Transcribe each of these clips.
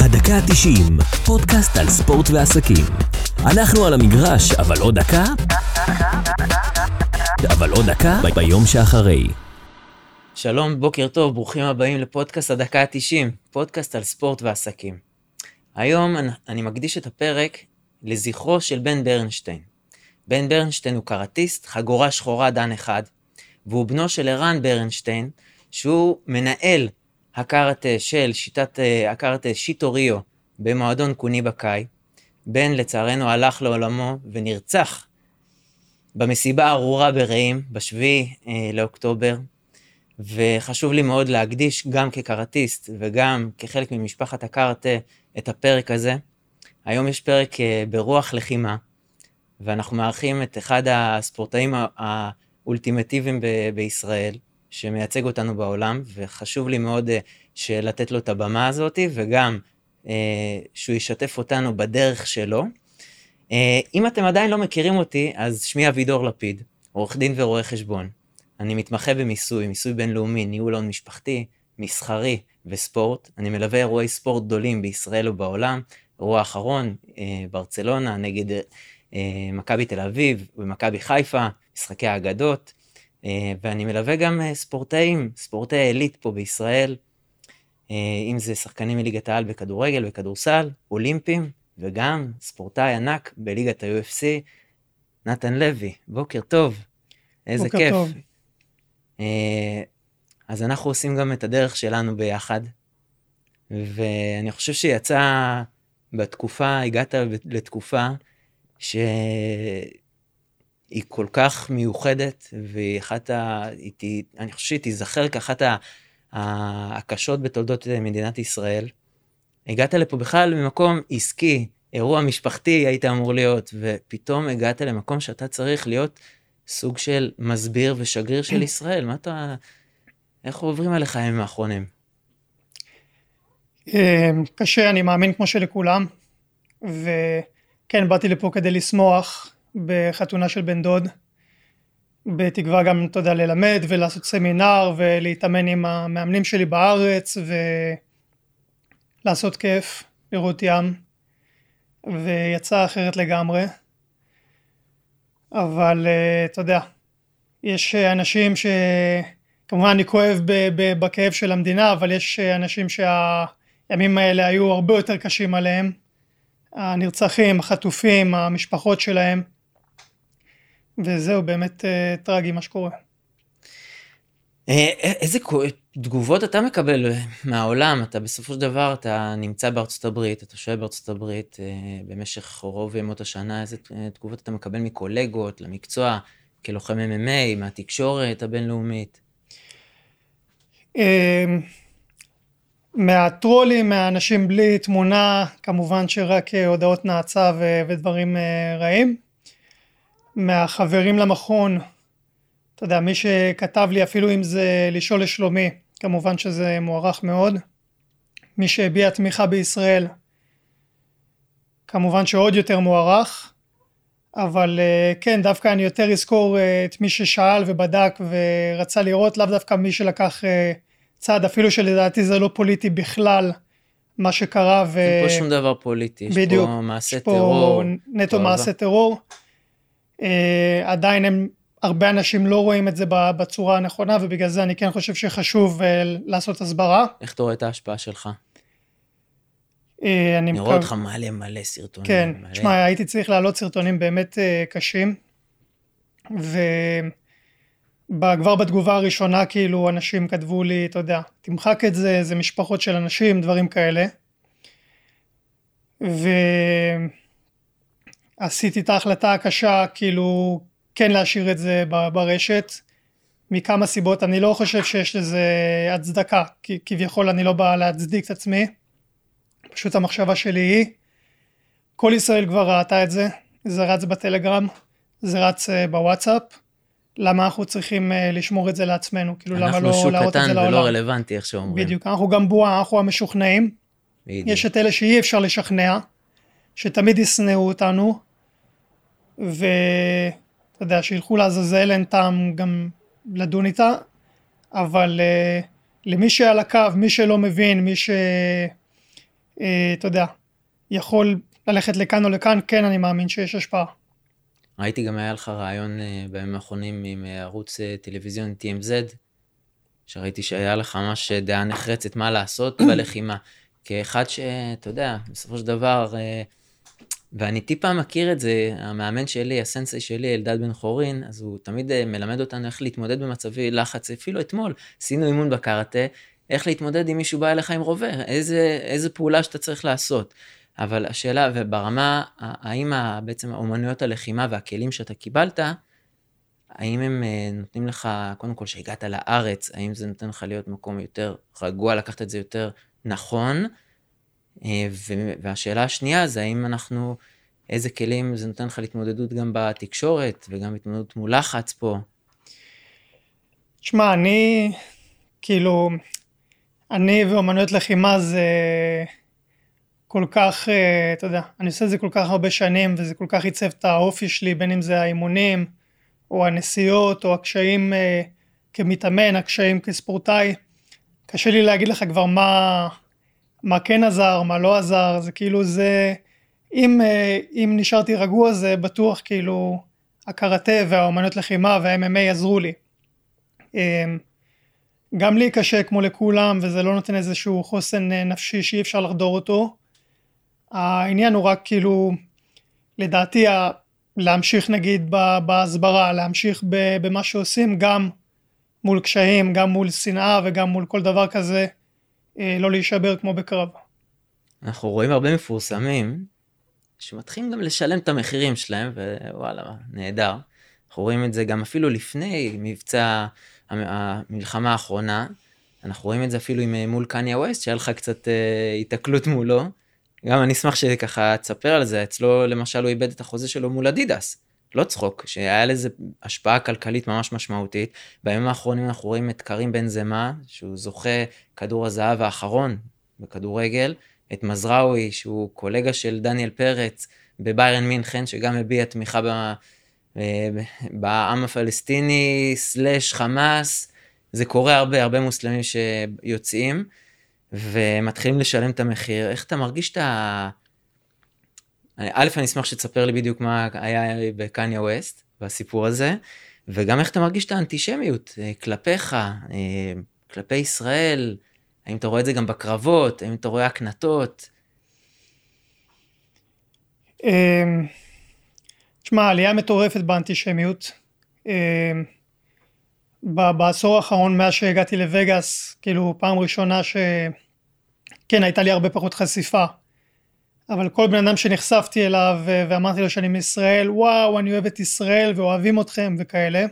הדקה ה-90, פודקאסט על ספורט ועסקים. אנחנו על המגרש, אבל עוד דקה? אבל עוד דקה ב- ביום שאחרי. שלום, בוקר טוב, ברוכים הבאים לפודקאסט הדקה ה-90, פודקאסט על ספורט ועסקים. היום אני- מקדיש את הפרק לזכרו של בן ברנשטיין. בן ברנשטיין הוא קראטיסט, חגורה שחורה דן אחד, והוא בנו של ערן ברנשטיין, שהוא מנהל הקארטה של שיטת אה, הקארטה שיטו ריו במועדון קוני בקאי. בן לצערנו הלך לעולמו ונרצח במסיבה הארורה ברעים, בשביעי אה, לאוקטובר, וחשוב לי מאוד להקדיש גם כקראטיסט וגם כחלק ממשפחת הקארטה את הפרק הזה. היום יש פרק אה, ברוח לחימה, ואנחנו מארחים את אחד הספורטאים האולטימטיביים ב- בישראל, שמייצג אותנו בעולם, וחשוב לי מאוד אה, לתת לו את הבמה הזאת, וגם אה, שהוא ישתף אותנו בדרך שלו. אה, אם אתם עדיין לא מכירים אותי, אז שמי אבידור לפיד, עורך דין ורואה חשבון. אני מתמחה במיסוי, מיסוי בינלאומי, ניהול הון משפחתי, מסחרי וספורט. אני מלווה אירועי ספורט גדולים בישראל ובעולם. אירוע האחרון, ברצלונה נגד מכבי תל אביב ומכבי חיפה, משחקי האגדות. אה, ואני מלווה גם אה, ספורטאים, ספורטאי עילית פה בישראל, אה, אם זה שחקנים מליגת העל בכדורגל וכדורסל, אולימפיים, וגם ספורטאי ענק בליגת ה-UFC, נתן לוי. בוקר טוב, איזה בוקר כיף. טוב. אז אנחנו עושים גם את הדרך שלנו ביחד, ואני חושב שיצא בתקופה, הגעת לתקופה שהיא כל כך מיוחדת, והיא אחת ה... היא אני חושב שהיא תיזכר כאחת ה... הקשות בתולדות מדינת ישראל. הגעת לפה בכלל ממקום עסקי, אירוע משפחתי היית אמור להיות, ופתאום הגעת למקום שאתה צריך להיות סוג של מסביר ושגריר של ישראל. מה אתה... איך עוברים עליך הימים האחרונים? אה, קשה, אני מאמין כמו שלכולם. וכן, באתי לפה כדי לשמוח בחתונה של בן דוד. בתקווה גם, אתה יודע, ללמד ולעשות סמינר ולהתאמן עם המאמנים שלי בארץ ולעשות כיף, לראות ים. ויצא אחרת לגמרי. אבל אה, אתה יודע, יש אנשים ש... כמובן אני כואב בכאב של המדינה, אבל יש אנשים שהימים האלה היו הרבה יותר קשים עליהם. הנרצחים, החטופים, המשפחות שלהם. וזהו, באמת אה, טרגי מה שקורה. אה, איזה כו- תגובות אתה מקבל מהעולם? אתה בסופו של דבר, אתה נמצא בארצות הברית, אתה שוהה בארצות הברית אה, במשך רוב ימות השנה, איזה אה, תגובות אתה מקבל מקולגות למקצוע, כלוחם MMA, מהתקשורת הבינלאומית? אה, מהטרולים, מהאנשים בלי תמונה, כמובן שרק אה, הודעות נאצה ודברים אה, רעים. מהחברים למכון, אתה יודע, מי שכתב לי אפילו אם זה לשאול לשלומי, כמובן שזה מוערך מאוד. מי שהביע תמיכה בישראל, כמובן שעוד יותר מוערך. אבל אה, כן, דווקא אני יותר אזכור אה, את מי ששאל ובדק ורצה לראות, לאו דווקא מי שלקח אה, צעד, אפילו שלדעתי זה לא פוליטי בכלל, מה שקרה. ו... אין פה שום דבר פוליטי, יש פה מעשה יש פה טרור. נטו. מעשה טרור. אה, עדיין הם, הרבה אנשים לא רואים את זה בצורה הנכונה, ובגלל זה אני כן חושב שחשוב אה, לעשות הסברה. איך אתה רואה את ההשפעה שלך? אה, אני רואה מקו- אותך מלא מלא סרטונים. כן. תשמע, הייתי צריך להעלות סרטונים באמת אה, קשים, וכבר בתגובה הראשונה, כאילו, אנשים כתבו לי, אתה יודע, תמחק את זה, זה משפחות של אנשים, דברים כאלה. ועשיתי את ההחלטה הקשה, כאילו, כן להשאיר את זה ברשת, מכמה סיבות, אני לא חושב שיש לזה הצדקה, כי כביכול אני לא בא להצדיק את עצמי, פשוט המחשבה שלי היא, כל ישראל כבר ראתה את זה, זה רץ בטלגרם, זה רץ אה, בוואטסאפ, למה אנחנו צריכים אה, לשמור את זה לעצמנו? כאילו למה אנחנו לא שוק להראות את קטן זה ולא לעולם? רלוונטי, איך שאומרים. בדיוק, אנחנו גם בועה, אנחנו המשוכנעים, בדיוק. יש את אלה שאי אפשר לשכנע, שתמיד ישנאו אותנו, ואתה יודע, שילכו לעזאזל, אין טעם גם לדון איתה, אבל uh, למי שעל הקו, מי שלא מבין, מי אה, אתה יודע, יכול ללכת לכאן או לכאן, כן אני מאמין שיש השפעה. ראיתי גם היה לך רעיון אה, בימים האחרונים עם ערוץ אה, טלוויזיון TMZ, שראיתי שהיה לך ממש דעה נחרצת מה לעשות בלחימה. כאחד שאתה יודע, בסופו של דבר, אה, ואני טיפה מכיר את זה, המאמן שלי, הסנסei שלי, אלדד בן חורין, אז הוא תמיד אה, מלמד אותנו איך להתמודד במצבי לחץ. אפילו אתמול עשינו אימון בקראטה, איך להתמודד אם מישהו בא אליך עם רובה, איזה, איזה פעולה שאתה צריך לעשות. אבל השאלה, וברמה, האם בעצם האומנויות הלחימה והכלים שאתה קיבלת, האם הם אה, נותנים לך, קודם כל, שהגעת לארץ, האם זה נותן לך להיות מקום יותר רגוע, לקחת את זה יותר נכון? אה, והשאלה השנייה זה האם אנחנו, איזה כלים זה נותן לך להתמודדות גם בתקשורת וגם התמודדות מול לחץ פה? תשמע, אני, כאילו, אני ואומנויות לחימה זה כל כך, אה, אתה יודע, אני עושה את זה כל כך הרבה שנים וזה כל כך עיצב את האופי שלי, בין אם זה האימונים או הנסיעות או הקשיים אה, כמתאמן, הקשיים כספורטאי. קשה לי להגיד לך כבר מה, מה כן עזר, מה לא עזר, זה כאילו זה, אם, אה, אם נשארתי רגוע זה בטוח כאילו הקראטה והאומנות לחימה וה-MMA עזרו לי. גם לי קשה כמו לכולם וזה לא נותן איזשהו חוסן נפשי שאי אפשר לחדור אותו. העניין הוא רק כאילו, לדעתי, להמשיך נגיד בהסברה, להמשיך במה שעושים גם מול קשיים, גם מול שנאה וגם מול כל דבר כזה, אה, לא להישבר כמו בקרב. אנחנו רואים הרבה מפורסמים שמתחילים גם לשלם את המחירים שלהם, ווואלה, נהדר. אנחנו רואים את זה גם אפילו לפני מבצע המלחמה האחרונה. אנחנו רואים את זה אפילו עם מול קניה ווסט, שהיה לך קצת אה, מולו. גם אני אשמח שככה תספר על זה, אצלו למשל הוא איבד את החוזה שלו מול אדידס. לא צחוק, שהיה לזה השפעה כלכלית ממש משמעותית. בימים האחרונים אנחנו רואים את קרים בן זמה, שהוא זוכה כדור הזהב האחרון בכדורגל, את מזראוי, שהוא קולגה של דניאל פרץ בביירן מינכן, שגם הביע תמיכה ב... אה, בעם הפלסטיני, סלאש חמאס, זה קורה הרבה, הרבה מוסלמים שיוצאים. ומתחילים לשלם את המחיר, איך אתה מרגיש את ה... א', אני אשמח שתספר לי בדיוק מה היה בקניה ווסט, בסיפור הזה, וגם איך אתה מרגיש את האנטישמיות אה, כלפיך, אה, כלפי ישראל, האם אתה רואה את זה גם בקרבות, האם אתה רואה הקנטות? אמ, תשמע, עלייה מטורפת באנטישמיות. אמ, בעשור האחרון מאז שהגעתי לווגאס, כאילו פעם ראשונה ש... כן, הייתה לי הרבה פחות חשיפה. אבל כל בן אדם שנחשפתי אליו ואמרתי לו שאני מישראל, וואו, אני אוהב את ישראל ואוהבים אתכם וכאלה.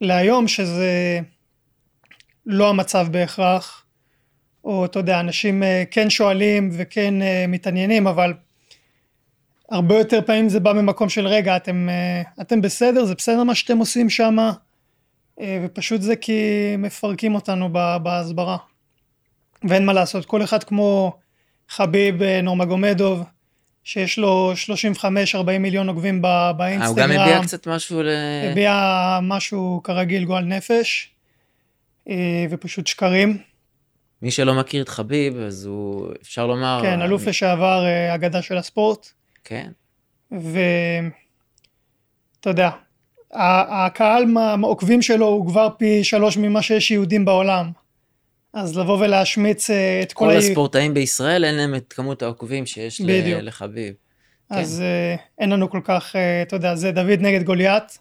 להיום שזה לא המצב בהכרח, או אתה יודע, אנשים אה, כן שואלים וכן אה, מתעניינים, אבל הרבה יותר פעמים זה בא ממקום של רגע, אתם, אה, אתם בסדר, זה בסדר מה שאתם עושים שם, ופשוט זה כי מפרקים אותנו בהסברה. ואין מה לעשות, כל אחד כמו חביב אה, נורמגומדוב, שיש לו 35-40 מיליון עוקבים באינסטגרם. הוא גם הביע קצת משהו ל... הביע משהו כרגיל גועל נפש, אה, ופשוט שקרים. מי שלא מכיר את חביב, אז הוא, אפשר לומר... כן, אלוף לשעבר אה, אגדה של הספורט. כן. ואתה יודע, הקהל העוקבים שלו הוא כבר פי שלוש ממה שיש יהודים בעולם. אז לבוא ולהשמיץ אה, את כל... כל הספורטאים בישראל אין להם את כמות העוקבים שיש בדיוק. לחביב. אז כן. אין לנו כל כך, אה, אתה יודע, זה דוד נגד גוליית,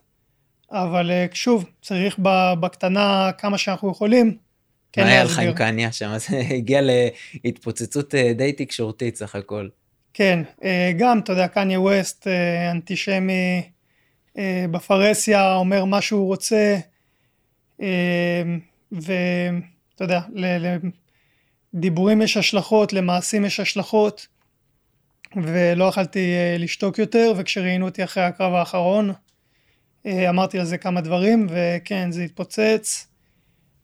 אבל שוב, צריך בקטנה כמה שאנחנו יכולים. כן מה היה לך עם קניה שם? זה הגיע להתפוצצות די תקשורתית סך הכל. כן, גם, אתה יודע, קניה ווסט, אנטישמי בפרהסיה, אומר מה שהוא רוצה, ו... אתה יודע, לדיבורים יש השלכות, למעשים יש השלכות, ולא יכלתי אה, לשתוק יותר, וכשראיינו אותי אחרי הקרב האחרון, אה, אמרתי על זה כמה דברים, וכן, זה התפוצץ,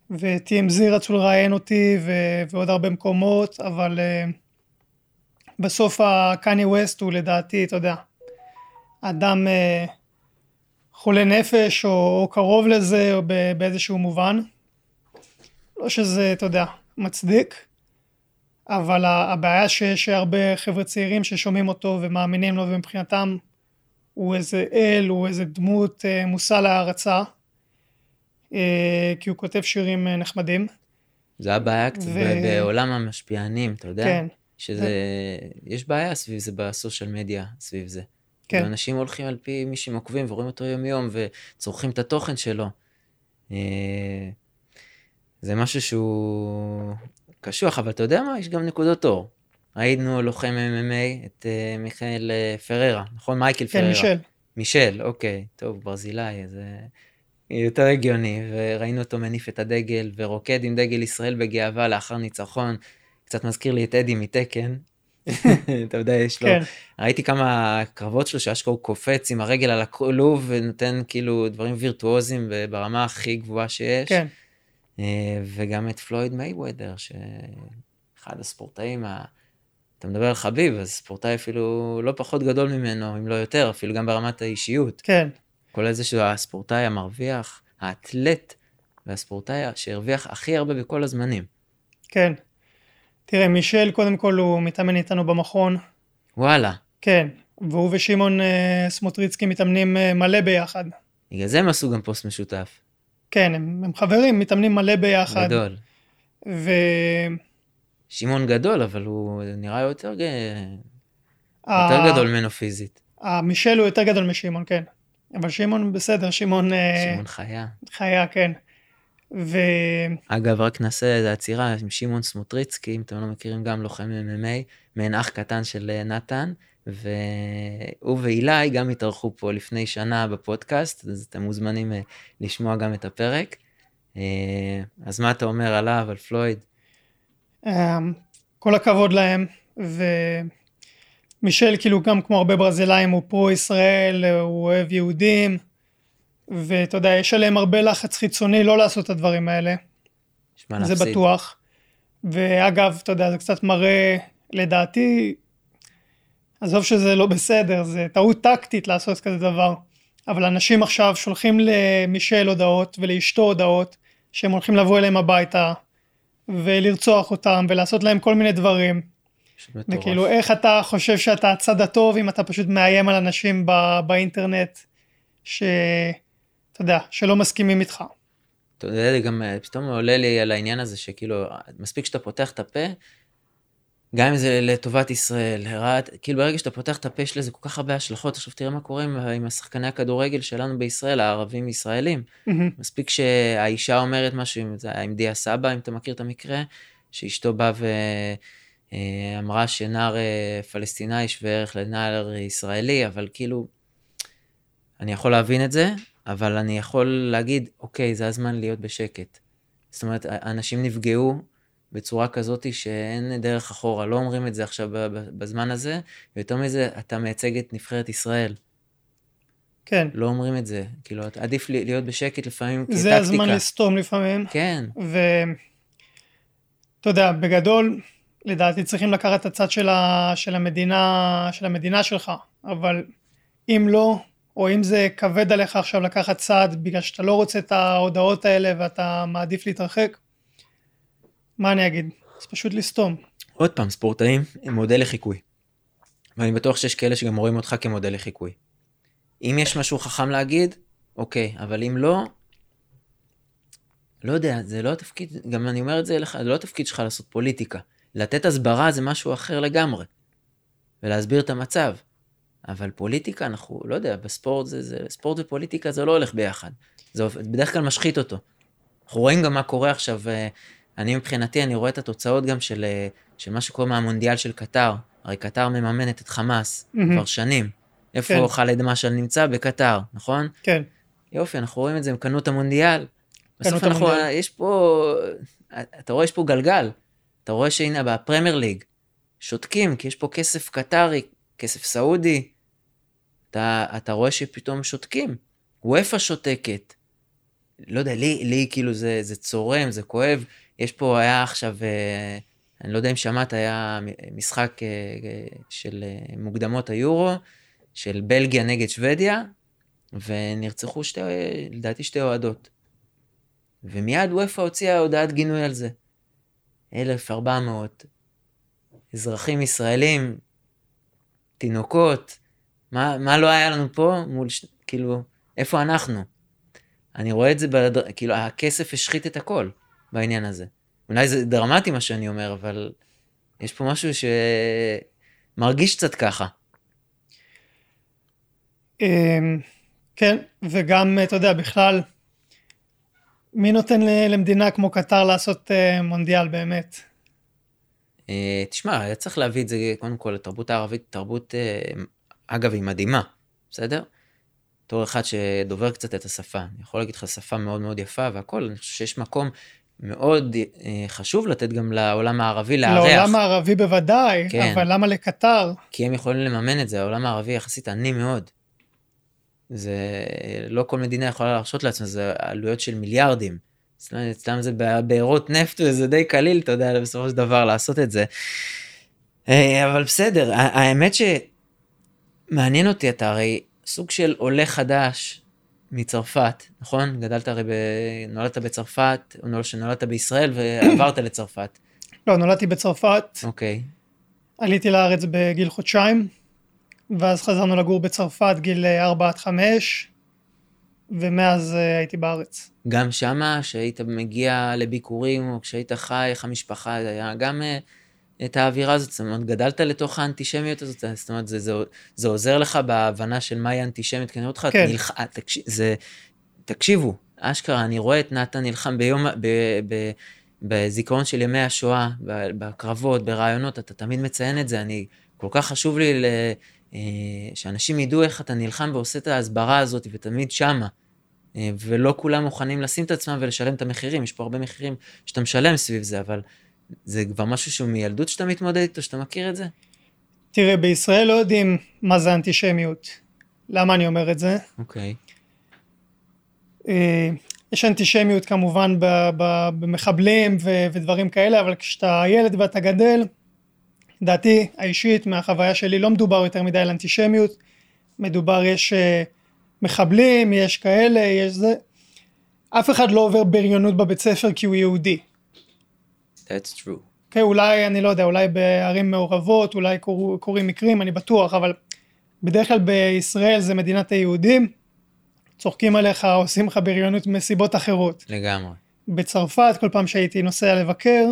ו-TMZ רצו לראיין אותי, ו- ועוד הרבה מקומות, אבל uh, בסוף הקניה ווסט הוא לדעתי, אתה יודע, אדם חולה נפש, או, או קרוב לזה, או באיזשהו מובן. לא שזה, אתה יודע, מצדיק, אבל הבעיה שיש הרבה חבר'ה צעירים ששומעים אותו ומאמינים לו ומבחינתם הוא איזה אל, הוא איזה דמות אה, מושא להערצה, אה, כי הוא כותב שירים אה, נחמדים. זה הבעיה קצת ו- בעולם המשפיענים, אתה יודע? כן, שזה, יש בעיה סביב זה בסושיאל מדיה, סביב זה. כן. ואנשים הולכים על פי מי שהם עוקבים ורואים אותו יום-יום וצורכים את התוכן שלו. אה, זה משהו שהוא קשוח, אבל אתה יודע מה? יש גם נקודות אור. ראינו לוחם MMA, את אה, מיכאל אה, פררה, נכון? מייקל כן, פררה. מישל. מישל, אוקיי, טוב, ברזילאי, זה יותר הגיוני, וראינו אותו מניף את הדגל ורוקד עם דגל ישראל בגאווה לאחר ניצחון, קצת מזכיר לי את אדי מתקן, אתה יודע, יש לו, כן, ראיתי כמה קרבות שלו שאשכרה הוא קופץ עם הרגל על הכלוב ונותן כאילו דברים וירטואוזיים ברמה הכי גבוהה שיש, כן, אה, וגם את פלויד מייוודר, שאחד הספורטאים, ה... אתה מדבר על חביב, אז ספורטאי אפילו לא פחות גדול ממנו, אם לא יותר, אפילו גם ברמת האישיות. כן, כולל זה שהוא הספורטאי המרוויח, האתלט והספורטאי שהרוויח הכי הרבה בכל הזמנים. כן. תראה, מישל קודם כל הוא מתאמן איתנו במכון, וואלה, כן, והוא ושמעון אה, סמוטריצקי מתאמנים אה, מלא ביחד. בגלל זה הם עשו גם פוסט משותף. כן, הם, הם חברים, מתאמנים מלא ביחד. גדול. ו... שמעון גדול, אבל הוא נראה יותר, ג... ה- יותר גדול ממנו פיזית. המישל הוא יותר גדול משמעון, כן. אבל שמעון בסדר, שמעון אה, שמעון חיה. חיה, כן. ו... אגב, רק נעשה איזה עצירה עם שמעון סמוטריצקי, אם אתם לא מכירים, גם לוחם MMA, מעין אח קטן של אה, נתן, והוא ואילי גם התארחו פה לפני שנה בפודקאסט, אז אתם מוזמנים אה, לשמוע גם את הפרק. אה, אז מה אתה אומר עליו, על פלויד? אמ, כל הכבוד להם, ומישל כאילו גם כמו הרבה ברזילאים הוא פרו ישראל, הוא אוהב יהודים, ואתה יודע, יש עליהם הרבה לחץ חיצוני לא לעשות את הדברים האלה, זה להפסיד. בטוח. ואגב, אתה יודע, זה קצת מראה, לדעתי, עזוב שזה לא בסדר, זה טעות טקטית לעשות כזה דבר, אבל אנשים עכשיו שולחים למישל הודעות ולאשתו הודעות, שהם הולכים לבוא אליהם הביתה, ולרצוח אותם, ולעשות להם כל מיני דברים. וכאילו, איך אתה חושב שאתה הצד הטוב אם אתה פשוט מאיים על אנשים ב- באינטרנט, ש... אתה יודע, שלא מסכימים איתך. אתה יודע, גם אה, פתאום עולה לי על העניין הזה שכאילו, מספיק שאתה פותח את הפה, גם אם זה לטובת ישראל, הרעת, כאילו ברגע שאתה פותח את הפה יש לזה כל כך הרבה השלכות, עכשיו תראה מה קורה עם, עם השחקני הכדורגל שלנו בישראל, הערבים ישראלים. מהמם. מספיק שהאישה אומרת משהו, אם זה היה עם דיה סבא, אם אתה מכיר את המקרה, שאשתו באה ואמרה שנער אה, פלסטיני שווה ערך לנער ישראלי, אבל כאילו, אני יכול להבין את זה, אבל אני יכול להגיד, אוקיי, זה הזמן להיות בשקט. זאת אומרת, אנשים נפגעו בצורה כזאת שאין דרך אחורה, לא אומרים את זה עכשיו בזמן הזה, ויותר מזה, אתה מייצג את נבחרת ישראל. כן, לא אומרים את זה. כאילו, עדיף להיות בשקט לפעמים כטקטיקה. זה הזמן לסתום לפעמים. כן, ואתה יודע, בגדול, לדעתי צריכים לקחת את הצד של, ה... של, המדינה, של המדינה שלך, אבל אם לא, או אם זה כבד עליך עכשיו לקחת צד בגלל שאתה לא רוצה את ההודעות האלה ואתה מעדיף להתרחק, מה אני אגיד? אז פשוט לסתום. עוד פעם, ספורטאים הם מודל לחיקוי. ואני בטוח שיש כאלה שגם רואים אותך כמודל לחיקוי. אם יש משהו חכם להגיד, אוקיי, אבל אם לא, לא יודע, זה לא התפקיד, גם אני אומר את זה לך, זה לא התפקיד שלך לעשות פוליטיקה. לתת הסברה זה משהו אחר לגמרי. ולהסביר את המצב. אבל פוליטיקה, אנחנו, לא יודע, בספורט זה, זה, ספורט ופוליטיקה זה לא הולך ביחד. זה בדרך כלל משחית אותו. אנחנו רואים גם מה קורה עכשיו, אה, אני מבחינתי, אני רואה את התוצאות גם של, אה, של מה שקורה מהמונדיאל של קטר. הרי קטר מממנת את חמאס מהמם. כבר שנים. איפה כן. ח'אלד משעל נמצא? בקטר, נכון? כן, יופי, אנחנו רואים את זה, הם קנו את המונדיאל. בסוף אנחנו, המונדיאל. יש פה, אתה רואה, יש פה גלגל. אתה רואה שהנה, בפרמייר ליג, שותקים, כי יש פה כסף קטרי, כסף סעודי. אתה, אתה רואה שפתאום שותקים. וופא שותקת. לא יודע, לי, לי כאילו זה, זה צורם, זה כואב. יש פה, היה עכשיו, אה, אני לא יודע אם שמעת, היה משחק אה, של אה, מוקדמות היורו, של בלגיה נגד שוודיה, ונרצחו שתי, לדעתי שתי אוהדות. ומיד וופא הוציאה הודעת גינוי על זה. 1,400 אזרחים ישראלים, תינוקות, מה, מה לא היה לנו פה מול, ש... כאילו, איפה אנחנו? אני רואה את זה, בד... כאילו, הכסף השחית את הכל בעניין הזה. אולי זה דרמטי מה שאני אומר, אבל יש פה משהו שמרגיש קצת ככה. אמ, כן, וגם, אתה יודע, בכלל, מי נותן למדינה כמו קטר לעשות אה, מונדיאל באמת? אה, תשמע, היה צריך להביא את זה, קודם כל, לתרבות הערבית, תרבות, אה, אגב, היא מדהימה, בסדר? בתור אחד שדובר קצת את השפה, אני יכול להגיד לך שפה מאוד מאוד יפה והכל, אני חושב שיש מקום מאוד חשוב לתת גם לעולם הערבי לארח. לעולם הערבי בוודאי, כן. אבל למה לקטר? כי הם יכולים לממן את זה, העולם הערבי יחסית עני מאוד. זה לא כל מדינה יכולה להרשות לעצמה, זה עלויות של מיליארדים. אצלם זה בארות נפט וזה די קליל, אתה יודע, בסופו של דבר לעשות את זה. אה, אבל בסדר, האמת שמעניין אותי, אתה הרי סוג של עולה חדש מצרפת, נכון? גדלת הרי, ב... נולדת בצרפת, או שנולדת בישראל ועברת לצרפת. לא, נולדתי בצרפת. אוקיי. עליתי לארץ בגיל חודשיים. ואז חזרנו לגור בצרפת גיל 4 אה, עד 5, ומאז אה, הייתי בארץ. גם שמה, שהיית מגיע לביקורים, או כשהיית חי, איך המשפחה, היה גם אה, את האווירה הזאת, זאת אומרת, גדלת לתוך האנטישמיות הזאת, זאת אומרת, זה, זה, זה עוזר לך בהבנה של מהי אנטישמיות, כי אני רואה אותך, כן. נלח... תקש... זה... תקשיבו, אשכרה, אני רואה את נתן נלחם ביום, ב, ב, בזיכרון של ימי השואה, בקרבות, ברעיונות, אתה תמיד מציין את זה, אני, כל כך חשוב לי ל... אה, שאנשים ידעו איך אתה נלחם ועושה את ההסברה הזאת ותמיד שמה. אה, ולא כולם מוכנים לשים את עצמם ולשלם את המחירים, יש פה הרבה מחירים שאתה משלם סביב זה, אבל זה כבר משהו שהוא מילדות שאתה מתמודד איתו, שאתה מכיר את זה? תראה, בישראל לא יודעים מה זה אנטישמיות. למה אני אומר את זה? אוקיי. Okay. אה, יש אנטישמיות כמובן במחבלים ודברים כאלה, אבל כשאתה ילד ואתה גדל, דעתי האישית מהחוויה שלי לא מדובר יותר מדי על אנטישמיות, מדובר יש uh, מחבלים, יש כאלה, יש זה, אף אחד לא עובר בריונות בבית ספר כי הוא יהודי. That's true. Okay, אוקיי, אולי, אני לא יודע, אולי בערים מעורבות, אולי קור, קורים מקרים, אני בטוח, אבל בדרך כלל בישראל זה מדינת היהודים, צוחקים עליך, עושים לך בריונות מסיבות אחרות. לגמרי. בצרפת, כל פעם שהייתי נוסע לבקר,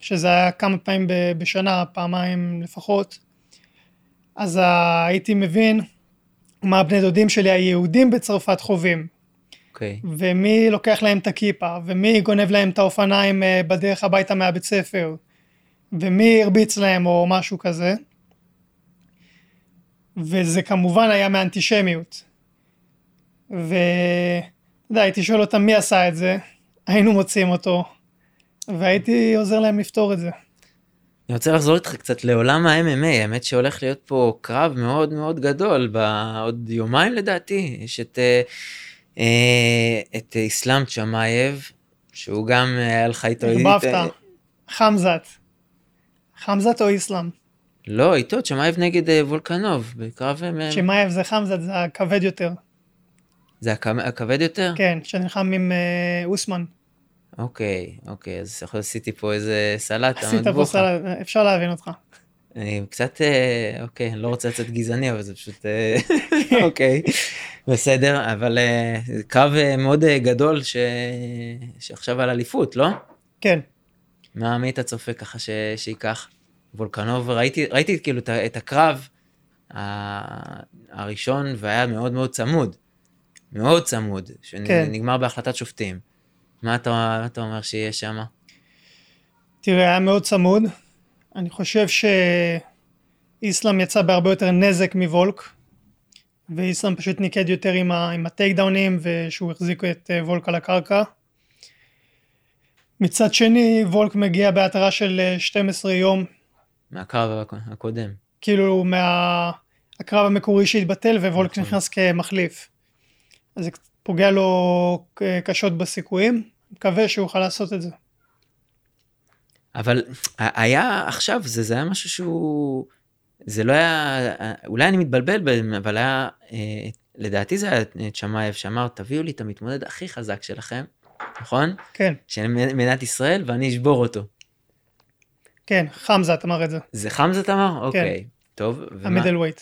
שזה היה כמה פעמים בשנה, פעמיים לפחות, אז הייתי מבין מה הבני דודים שלי היהודים בצרפת חווים. Okay. אוקיי. ומי לוקח להם את הכיפה, ומי גונב להם את האופניים אה, בדרך הביתה מהבית ספר, ומי הרביץ להם או משהו כזה. וזה כמובן היה מאנטישמיות. ואתה יודע, הייתי שואל אותם מי עשה את זה, היינו מוצאים אותו, והייתי עוזר להם לפתור את זה. אני רוצה לחזור איתך קצת לעולם ה-MMA, האמת שהולך להיות פה קרב מאוד מאוד גדול, בעוד יומיים לדעתי, יש את, אה, את איסלאם צ'מאייב, שהוא גם היה לך איתו... הרבבת, חמזת. חמזת או איסלאם? לא, איתו, צ'מאייב נגד אה, וולקנוב, בקרב... צ'מאייב זה חמזת, זה הכבד יותר. זה הכבד יותר? כן, שנלחם עם אוסמן. אוקיי, אוקיי, אז עשיתי פה איזה סלט. עשית פה סלט, אפשר להבין אותך. אני קצת, אה, אוקיי, אני לא רוצה לצאת גזעני, אבל זה פשוט, אה, אוקיי, בסדר, אבל אה, קרב מאוד גדול ש... שעכשיו על אליפות, לא? כן. מה, מי אתה צופה ככה ש... שייקח? וולקנוב, ראיתי, ראיתי כאילו את הקרב הראשון והיה מאוד מאוד צמוד, מאוד צמוד, שנגמר כן. בהחלטת שופטים. מה אתה, אתה אומר שיהיה שם? תראה, היה מאוד צמוד. אני חושב שאיסלאם יצא בהרבה יותר נזק מוולק, ואיסלאם פשוט ניקד יותר עם, ה, עם הטייק דאונים, ושהוא החזיק את אה, וולק על הקרקע. מצד שני, וולק מגיע בהתראה של 12 אה, יום. מהקרב הקודם. כאילו, מהקרב המקורי שהתבטל, ווולק נכון. נכנס כמחליף. אז זה פוגע לו קשות בסיכויים. מקווה שהוא יוכל לעשות את זה. אבל היה עכשיו, זה, זה היה משהו שהוא, זה לא היה, אולי אני מתבלבל, אבל היה, אה, לדעתי זה היה את שמאייב שאמר, תביאו לי את המתמודד הכי חזק שלכם, נכון? כן. של מדינת ישראל, ואני אשבור אותו. כן, חמזת אמר את זה, זה חמזת אמר? אוקיי. טוב? המידל ווייט.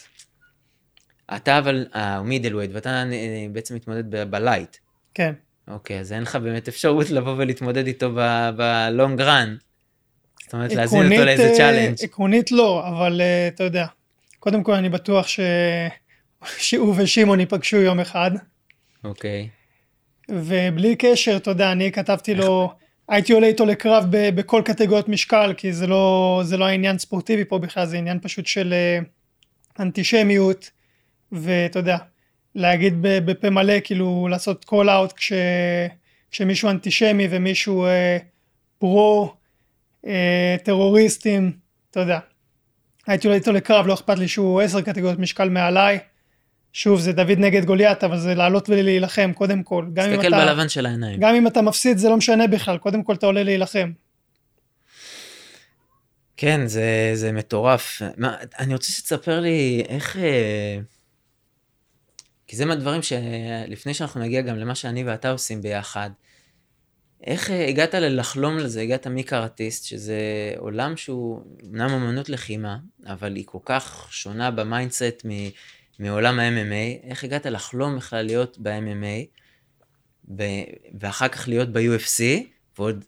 אתה אבל, אה, הוא מידל ווייד, ואתה אה, בעצם מתמודד ב- בלייט. כן. אוקיי, אז אין לך באמת אפשרות לבוא ולהתמודד איתו ב long run. זאת אומרת, להזמין אותו לאיזה אה, challenge. עקרונית לא, אבל אה, אתה יודע, קודם כל אני בטוח ש... שהוא ושמעון ייפגשו יום אחד, אוקיי. ובלי קשר, אתה יודע, אני כתבתי לו, הייתי עולה איתו לקרב ב- בכל קטגוריות משקל, כי זה לא, זה לא העניין ספורטיבי פה בכלל, זה עניין פשוט של אה, אנטישמיות, ואתה יודע, להגיד בפה מלא, כאילו לעשות call out כש, כשמישהו אנטישמי ומישהו אה, פרו, אה, טרוריסטים, אתה יודע. הייתי עולה איתו לקרב, לא אכפת לי שהוא עשר קטגוריות משקל מעליי. שוב, זה דוד נגד גוליית, אבל זה לעלות ולהילחם, קודם כל. תסתכל. בלבן של העיניים. גם אם אתה מפסיד זה לא משנה בכלל, קודם כל אתה עולה להילחם. כן, זה, זה מטורף. מה, אני רוצה שתספר לי איך... אה, כי זה מהדברים שלפני שאנחנו נגיע גם למה שאני ואתה עושים ביחד, איך אה, הגעת לחלום לזה, הגעת מקראטיסט, שזה עולם שהוא אמנם אמנות לחימה, אבל היא כל כך שונה ב mindset מ- מעולם ה-MMA, איך הגעת לחלום בכלל להיות ב-MMA, ב- ואחר כך להיות ב-UFC, ועוד,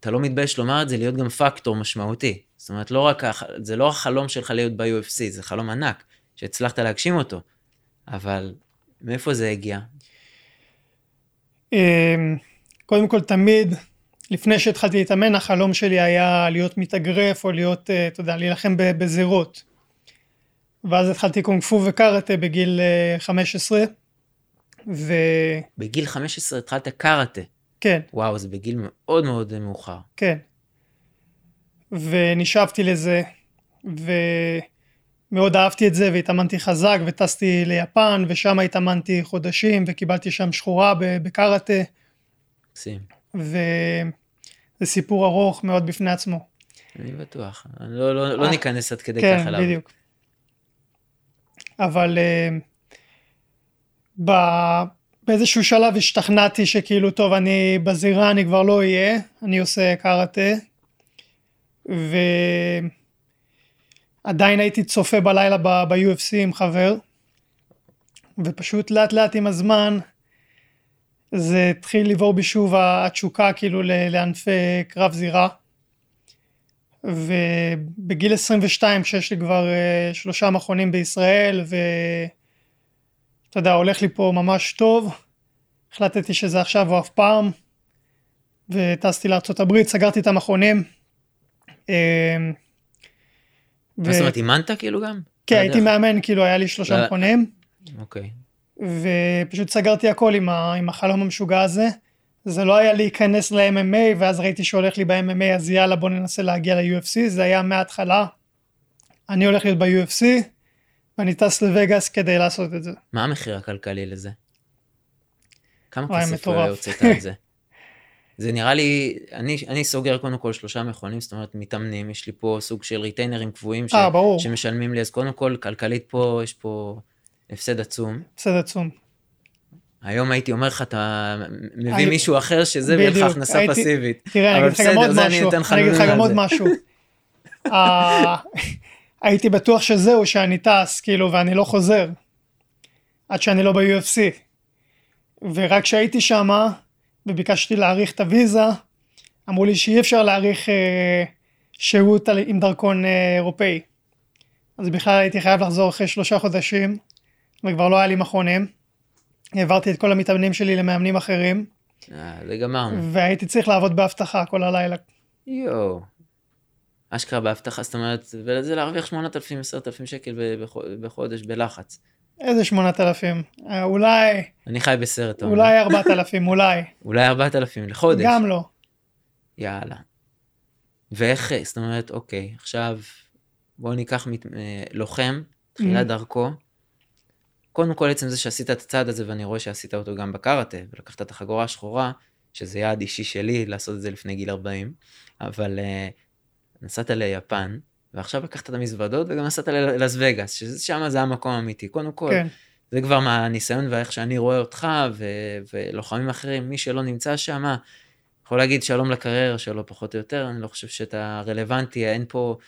אתה לא מתבייש לומר את זה, להיות גם פקטור משמעותי. זאת אומרת, לא רק, הח- זה לא החלום שלך להיות ב-UFC, זה חלום ענק, שהצלחת להגשים אותו, אבל מאיפה זה הגיע? קודם כל תמיד, לפני שהתחלתי להתאמן, החלום שלי היה להיות מתאגרף או להיות, אה, אתה יודע, להילחם בזירות. ואז התחלתי קונג פו וקארטה בגיל אה, 15, וכן, בגיל 15 התחלת קראטה. וואו, זה בגיל מאוד מאוד מאוחר. כן. ונשאבתי לזה, ומאוד אהבתי את זה, והתאמנתי חזק, וטסתי ליפן, ושם התאמנתי חודשים, וקיבלתי שם שחורה בקארטה, מקסים. וזה סיפור ארוך מאוד בפני עצמו. אני בטוח. לא, לא, לא אה, ניכנס עד כדי כן, כך אליו. בדיוק. אבל אה, ב- באיזשהו שלב השתכנעתי שכאילו, טוב, אני בזירה, אני כבר לא אהיה, אני עושה קארטה, ועדיין הייתי צופה בלילה ב-UFC עם חבר, ופשוט לאט לאט עם הזמן, זה התחיל לבעור בי שוב התשוקה כאילו לענפי קרב זירה. ובגיל 22 כשיש לי כבר uh, שלושה מכונים בישראל ואתה יודע הולך לי פה ממש טוב החלטתי שזה עכשיו או אף פעם וטסתי לארה"ב סגרתי את המכונים. אה, מה זאת אומרת, אימנת כאילו גם? כן לא הייתי. מאמן כאילו היה לי שלושה לא. מכונים אוקיי. ופשוט סגרתי הכל עם, ה, עם החלום המשוגע הזה. זה לא היה להיכנס ל-MMA ואז ראיתי שהולך לי ב-MMA אז יאללה בוא ננסה להגיע ל-UFC זה היה מההתחלה. אני הולך להיות ב-UFC ואני טס לווגאס כדי לעשות את זה. מה המחיר הכלכלי לזה? כמה כסף. הוצאת על זה? זה נראה לי, אני, אני סוגר קודם כל שלושה מכונים, זאת אומרת מתאמנים, יש לי פה סוג של ריטיינרים קבועים ש, אה ברור שמשלמים לי, אז קודם כל כלכלית פה, יש פה הפסד עצום. הפסד עצום. היום הייתי אומר לך, אתה מביא אני- מישהו אחר שזה ויהיה לך הכנסה הייתי- פסיבית. תראה אני אגיד לך גם עוד משהו. אני אגיד לך גם עוד. משהו. אה, הייתי בטוח שזהו שאני טס כאילו ואני לא חוזר. עד שאני לא ב-UFC. ורק כשהייתי שמה וביקשתי להאריך את הוויזה אמרו לי שאי אפשר להאריך אה, שהות עם דרכון אה, אירופאי. אז בכלל הייתי חייב לחזור אחרי שלושה חודשים וכבר לא היה לי מכונים. העברתי את כל המתאמנים שלי למאמנים אחרים אה, זה גמרנו. והייתי צריך לעבוד באבטחה כל הלילה. יואו. אשכרה בהבטחה, זאת אומרת, וזה להרוויח 8,000, 10,000 שקל בחודש בלחץ. איזה שמונת אלפים? אה, אולי, אני חי בסרט. אולי ארבעת אלפים, אולי. אולי 4,000 לחודש. גם לא. יאללה. ואיך, זאת אומרת, אוקיי, עכשיו בואו ניקח מת, אה, לוחם, תחילת Mm. דרכו. קודם כל עצם זה שעשית את הצעד הזה, ואני רואה שעשית אותו גם בקארטה, ולקחת את החגורה השחורה, שזה יעד אישי שלי לעשות את זה לפני גיל 40, אבל אה, נסעת ליפן, ועכשיו לקחת את המזוודות וגם נסעת ללאס וגאס, ששם זה המקום האמיתי. קודם כל, כן, זה כבר מהניסיון ואיך שאני רואה אותך ו- ולוחמים אחרים, מי שלא נמצא שם, יכול להגיד שלום לקריירה שלו פחות או יותר, אני לא חושב שאתה רלוונטי, אין פה,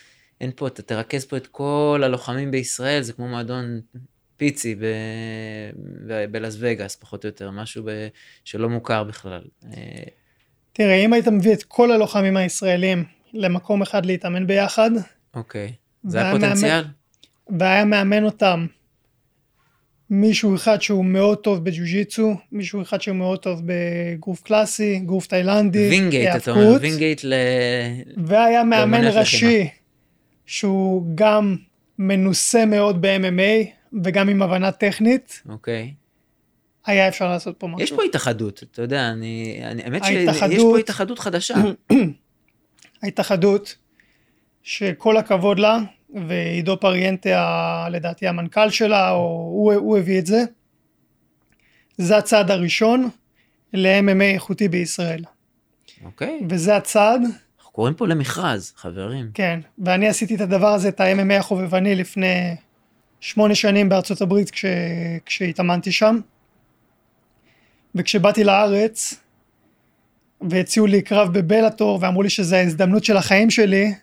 אין פה, אתה תרכז פה את כל הלוחמים בישראל, זה כמו מועדון פיצי ב... ב... בלאס וגאס, פחות או יותר, משהו ב... שלא מוכר בכלל. אה, תראה, אם היית מביא את כל הלוחמים הישראלים למקום אחד להתאמן ביחד, אוקיי. זה והיה הפוטנציאל? והיה מאמן אותם מישהו אחד שהוא מאוד טוב בג'ו-ג'יצו, מישהו אחד שהוא מאוד טוב באגרוף קלאסי, אגרוף תאילנדי, וינגייט, אתה אומר, וינגייט ל... והיה מאמן ראשי שהוא גם מנוסה מאוד ב-MMA וגם עם הבנה טכנית, אוקיי. היה אפשר לעשות פה משהו. יש פה התאחדות, אתה יודע, אני... אני- האמת שיש ההתאחדות- פה התאחדות חדשה. ההתאחדות, שכל הכבוד לה, ועידו פריאנטה, לדעתי המנכ"ל שלה, או הוא, הוא הביא את זה, זה הצעד הראשון ל-MMA איכותי בישראל. אוקיי. וזה הצעד, אנחנו קוראים פה למכרז, חברים. כן, ואני עשיתי את הדבר הזה, את ה-MMA החובבני לפני שמונה שנים בארצות הברית כש, כשהתאמנתי שם. וכשבאתי לארץ, והציעו לי קרב בבלאטור, ואמרו לי שזו ההזדמנות של החיים שלי,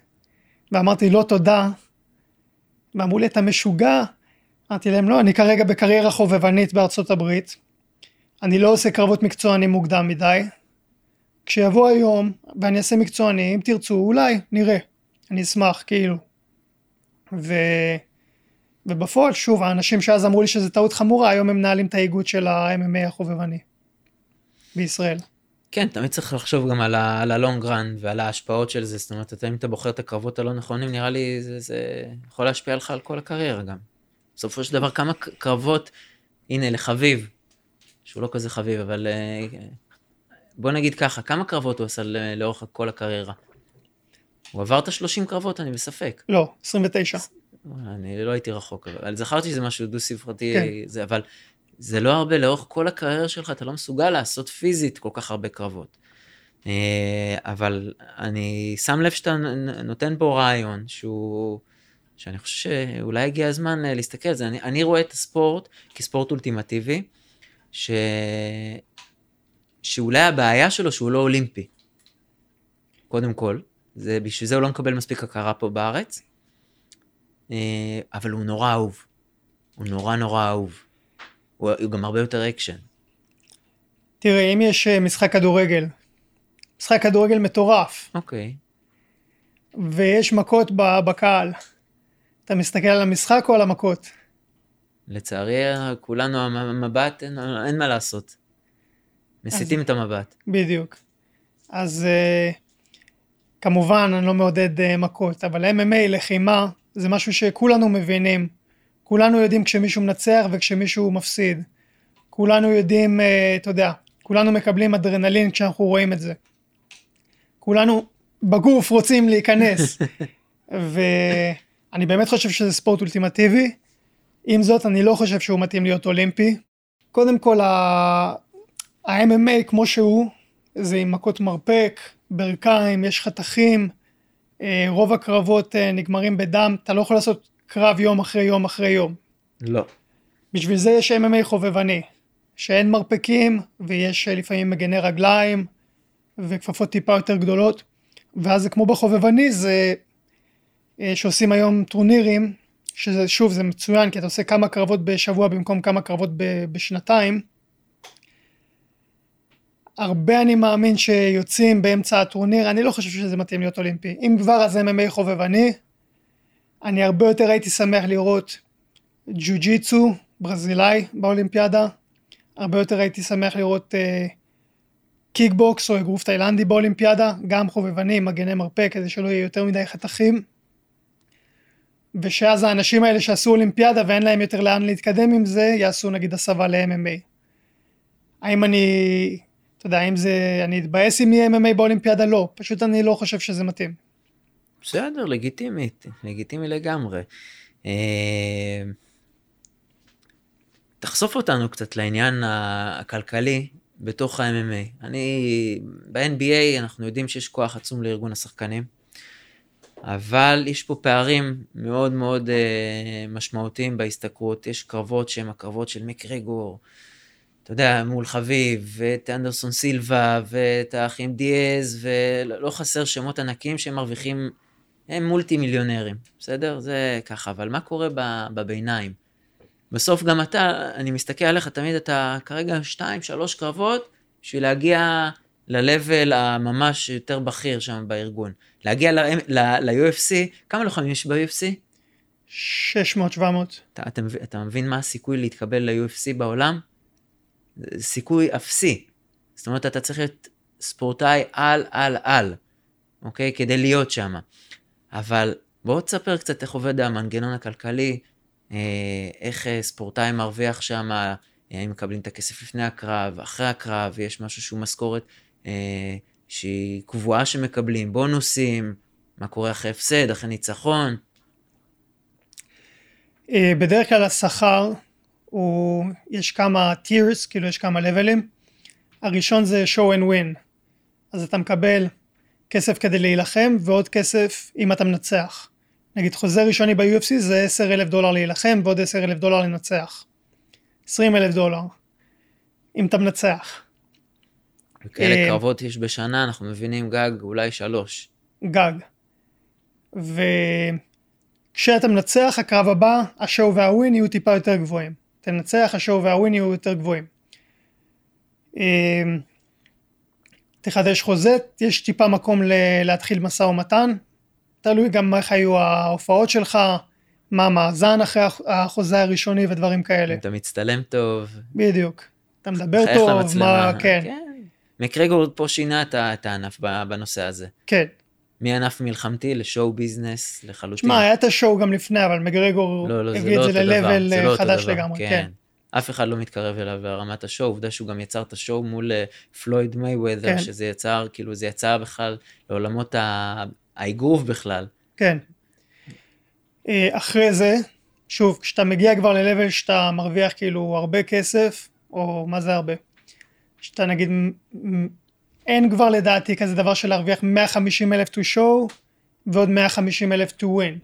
ואמרתי לא תודה, ואמרו לי אתה משוגע? אמרתי להם לא, אני כרגע בקריירה חובבנית בארצות הברית, אני לא עושה קרבות מקצוענים מוקדם מדי, כשיבוא היום ואני אעשה מקצועני, אם תרצו, אולי, נראה. אני אשמח, כאילו. ו... ובפועל, שוב, האנשים שאז אמרו לי שזו טעות חמורה, היום הם מנהלים את האיגוד של ה-MMA החובבני בישראל. כן, תמיד צריך לחשוב גם על הלונג רן ועל ההשפעות של זה, זאת אומרת, אתה- אם אתה בוחר את הקרבות הלא נכונים, נראה לי זה, זה יכול להשפיע לך על כל הקריירה גם. בסופו של דבר, כמה קרבות, הנה, לחביב, שהוא לא כזה חביב, אבל אה, בוא נגיד ככה, כמה קרבות הוא עשה לאורך כל הקריירה? הוא עבר את ה-30 קרבות, אני בספק. לא, 29. אני לא הייתי רחוק, אבל זכרתי שזה משהו דו-ספרתי, כן. זה, אבל זה לא הרבה, לאורך כל הקריירה שלך אתה לא מסוגל לעשות פיזית כל כך הרבה קרבות. אה, אבל אני שם לב שאתה נותן פה רעיון שהוא, שאני חושב שאולי הגיע הזמן אה, להסתכל על זה. אני, אני רואה את הספורט כספורט אולטימטיבי, ש... שאולי הבעיה שלו שהוא לא אולימפי. קודם כל, זה, בשביל זה הוא לא מקבל מספיק הכרה פה בארץ. אה, אבל הוא נורא אהוב. הוא נורא נורא אהוב. הוא, הוא גם הרבה יותר אקשן. תראה, אם יש אה, משחק כדורגל, משחק כדורגל מטורף, אוקיי. ויש מכות בקהל, אתה מסתכל על המשחק או על המכות? לצערי, כולנו המ- המבט, אין, אין מה לעשות. מסיטים את המבט. בדיוק. אז uh, כמובן אני לא מעודד מכות, אבל MMA, לחימה, זה משהו שכולנו מבינים. כולנו יודעים כשמישהו מנצח וכשמישהו מפסיד. כולנו יודעים, uh, אתה יודע, כולנו מקבלים אדרנלין כשאנחנו רואים את זה. כולנו בגוף רוצים להיכנס. ואני באמת חושב שזה ספורט אולטימטיבי. עם זאת, אני לא חושב שהוא מתאים להיות אולימפי. קודם כל, ה-MMA כמו שהוא, זה עם מכות מרפק, ברכיים, יש חתכים, אה, רוב הקרבות אה, נגמרים בדם, אתה לא יכול לעשות קרב יום אחרי יום אחרי יום. לא. בשביל זה יש MMA חובבני, שאין מרפקים ויש אה, לפעמים מגני רגליים וכפפות טיפה יותר גדולות, ואז זה כמו בחובבני, זה אה, שעושים היום טורנירים, שזה שוב זה מצוין כי אתה עושה כמה קרבות בשבוע במקום כמה קרבות בשנתיים. הרבה אני מאמין שיוצאים באמצע הטורניר, אני לא חושב שזה מתאים להיות אולימפי. אם כבר אז MMA חובבני, אני הרבה יותר הייתי שמח לראות ג'ו-ג'יצו ברזילאי באולימפיאדה, הרבה יותר הייתי שמח לראות אה, קיקבוקס או אגרוף תאילנדי באולימפיאדה, גם חובבני, מגני מרפק, כדי שלא יהיה יותר מדי חתכים. ושאז האנשים האלה שעשו אולימפיאדה ואין להם יותר לאן להתקדם עם זה, יעשו נגיד הסבה ל-MMA. האם אני, אתה יודע, האם זה, אני אתבאס אם יהיה MMA באולימפיאדה? לא, פשוט אני לא חושב שזה מתאים. בסדר, לגיטימית, לגיטימי לגמרי. אה, תחשוף אותנו קצת לעניין הכלכלי בתוך ה-MMA. אני, ב-NBA אנחנו יודעים שיש כוח עצום לארגון השחקנים, אבל יש פה פערים מאוד מאוד אה, משמעותיים בהשתכרות. יש קרבות שהם הקרבות של מקרגור, אתה יודע, מול חביב, ואת אנדרסון סילבה, ואת האחים דיאז, ולא חסר שמות ענקים שהם מרוויחים, הם מולטי מיליונרים, בסדר? זה ככה, אבל מה קורה בביניים? בסוף גם אתה, אני מסתכל עליך, תמיד אתה כרגע שתיים, שלוש קרבות, בשביל להגיע ל-level הממש יותר בכיר שם בארגון. להגיע ל-UFC, כמה לוחמים יש ב-UFC? 600-700. אתה, אתה, אתה מבין מה הסיכוי להתקבל ל-UFC בעולם? סיכוי אפסי. זאת אומרת, אתה צריך להיות ספורטאי על על על, אוקיי? כדי להיות שם. אבל בואו תספר קצת איך עובד המנגנון הכלכלי, אה, איך אה, ספורטאי מרוויח שם, אה, האם מקבלים את הכסף לפני הקרב, אחרי הקרב, יש משהו שהוא משכורת שהיא קבועה שמקבלים, בונוסים, מה קורה אחרי הפסד, אחרי ניצחון. בדרך כלל השכר הוא, יש כמה tiers, כאילו יש כמה לבלים. הראשון זה show and win. אז אתה מקבל כסף כדי להילחם ועוד כסף אם אתה מנצח. נגיד חוזה ראשוני ב-UFC זה 10 אלף דולר להילחם ועוד 10 אלף דולר לנצח. 20 אלף דולר. אם אתה מנצח. וכאלה אה, קרבות יש בשנה, אנחנו מבינים גג אולי שלוש. גג. וכשאתה מנצח, הקרב הבא, השואו והווין יהיו טיפה יותר גבוהים. תנצח, השואו והווין יהיו יותר גבוהים. אה, תחדש חוזה, יש טיפה מקום להתחיל משא ומתן, תלוי גם איך היו ההופעות שלך, מה המאזן אחרי החוזה הראשוני ודברים כאלה. אתה מצטלם טוב. בדיוק. אתה מדבר טוב, מה, כן. כן. מקרגור פה שינה את הענף בנושא הזה. כן. מענף מלחמתי לשואו ביזנס לחלוטין. שמע, היה את השואו גם לפני, אבל מקרגור לא, לא, הביא לא את זה ל-level חדש לגמרי, כן. כן. אף אחד לא מתקרב אליו ברמת השואו, עובדה שהוא גם יצר את השואו מול פלויד מייוודר, כן. שזה יצר, כאילו זה יצא בכלל לעולמות האגרוף בכלל. כן. אה, אחרי זה, שוב, כשאתה מגיע כבר ל-level שאתה מרוויח כאילו הרבה כסף, או מה זה הרבה? שאתה נגיד, אין כבר לדעתי כזה דבר של להרוויח 150 אלף to show ועוד 150 אלף to win.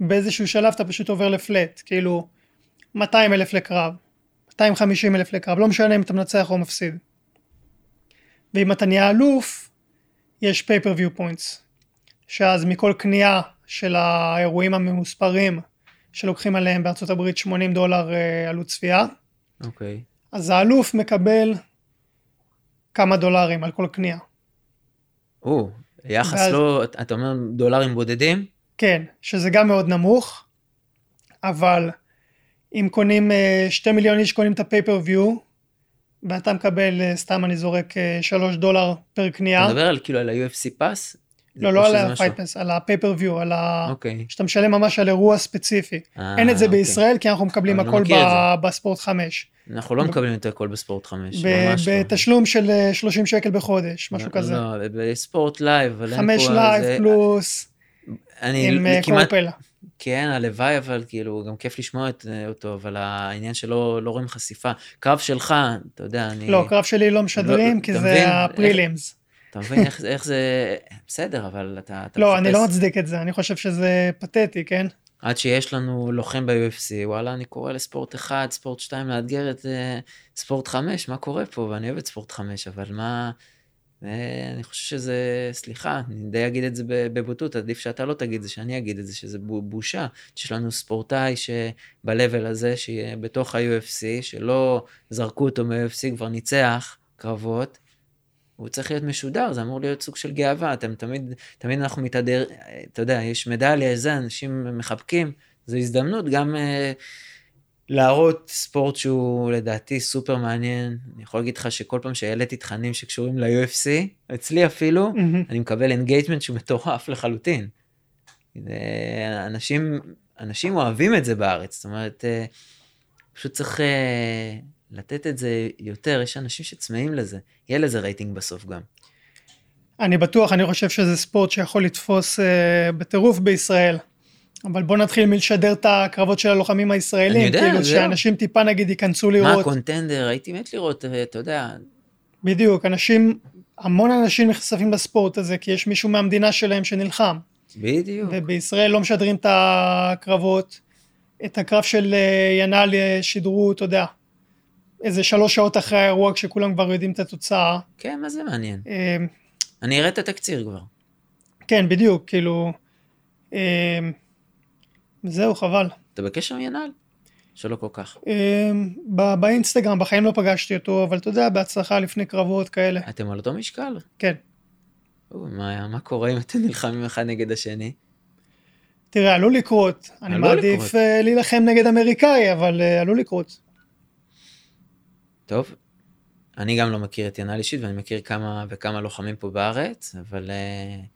באיזשהו שלב אתה פשוט עובר לפלט, כאילו 200 אלף לקרב, 250 אלף לקרב, לא משנה אם אתה מנצח או מפסיד. ואם אתה נהיה אלוף, יש pay-per-view points. שאז מכל קנייה של האירועים הממוספרים שלוקחים עליהם בארצות הברית 80 דולר אה, עלות צפייה. אוקיי. Okay. אז האלוף מקבל כמה דולרים על כל קנייה. או, יחס ואז... לא, אתה אומר דולרים בודדים? כן, שזה גם מאוד נמוך, אבל אם קונים, 2 אה, מיליון איש קונים את ה pay-per-view, ואתה מקבל, אה, סתם אני זורק 3 דולר פר קנייה. אתה מדבר על כאילו על ה-UFC Pass? לא, לא על ה Fight Pass, על ה pay-per-view, על ה... אוקיי. שאתה משלם ממש על אירוע ספציפי. אה, אין את זה אוקיי. בישראל, כי אנחנו מקבלים הכל בספורט 5. אנחנו לא מקבלים את הכל בספורט 5, ממש לא. בתשלום של 30 אה, שקל בחודש, משהו כזה. לא, בספורט לייב, אבל אין פה... 5 לייב פלוס, עם אה, קורפל. כן, הלוואי, אבל כאילו, גם כיף לשמוע את, אותו, אבל העניין שלא לא רואים חשיפה. קרב שלך, אתה יודע, אני... לא, קרב שלי לא משדרים, לא, כי זה ה prelims. אתה מבין איך, איך זה... בסדר, אבל אתה... אתה לא, מחפש... אני לא מצדיק את זה, אני חושב שזה פתטי, כן? עד שיש לנו לוחם ב-UFC, וואלה, אני קורא לספורט 1, ספורט 2 לאתגר את uh, ספורט 5, מה קורה פה? ואני אוהב את ספורט 5, אבל מה... Uh, אני חושב שזה, סליחה, אני די אגיד את זה בבוטות, עדיף שאתה לא תגיד את זה, שאני אגיד את זה, שזה בושה, שיש לנו ספורטאי שב-level הזה, שיהיה בתוך ה-UFC, שלא זרקו אותו מ-UFC, כבר ניצח קרבות, הוא צריך להיות משודר, זה אמור להיות סוג של גאווה, אתם תמיד, תמיד אנחנו מתהדר, אתה יודע, יש מדליה, זה, אנשים מחבקים, זו הזדמנות גם אה, להראות ספורט שהוא לדעתי סופר מעניין. אני יכול להגיד לך שכל פעם שהעליתי תכנים שקשורים ל-UFC, אצלי אפילו, mm-hmm. אני מקבל engagement שהוא מטורף לחלוטין. אנשים, אנשים אוהבים את זה בארץ, זאת אומרת, אה, פשוט צריך... אה, לתת את זה יותר, יש אנשים שצמאים לזה, יהיה לזה רייטינג בסוף גם. אני בטוח, אני חושב שזה ספורט שיכול לתפוס uh, בטירוף בישראל. אבל בוא נתחיל מלשדר את הקרבות של הלוחמים הישראלים. אני יודע, כאילו זהו. שאנשים טיפה נגיד ייכנסו לראות. מה, קונטנדר, הייתי מת לראות, אה, אתה יודע. בדיוק, אנשים, המון אנשים נחשפים לספורט הזה, כי יש מישהו מהמדינה שלהם שנלחם. בדיוק. ובישראל לא משדרים את הקרבות. את הקרב של אה, ינאל שידרו, אתה יודע, איזה שלוש שעות אחרי האירוע כשכולם כבר יודעים את התוצאה. כן, מה זה מעניין? אה, אני אראה את התקציר כבר. כן, בדיוק, כאילו... אה, זהו, חבל. אתה בקשר עם ינאל? שלא כל כך. אה, ב- באינסטגרם, בחיים לא פגשתי אותו, אבל אתה יודע, בהצלחה לפני קרבות כאלה. אתם על אותו משקל? כן. או, מה, מה קורה אם אתם נלחמים אחד נגד השני? תראה, עלול לקרות. אני עלול מעדיף לקרות. אה, להילחם נגד אמריקאי, אבל אה, עלול לקרות. טוב, אני גם לא מכיר את ינאל אישית, ואני מכיר כמה וכמה לוחמים פה בארץ, אבל uh,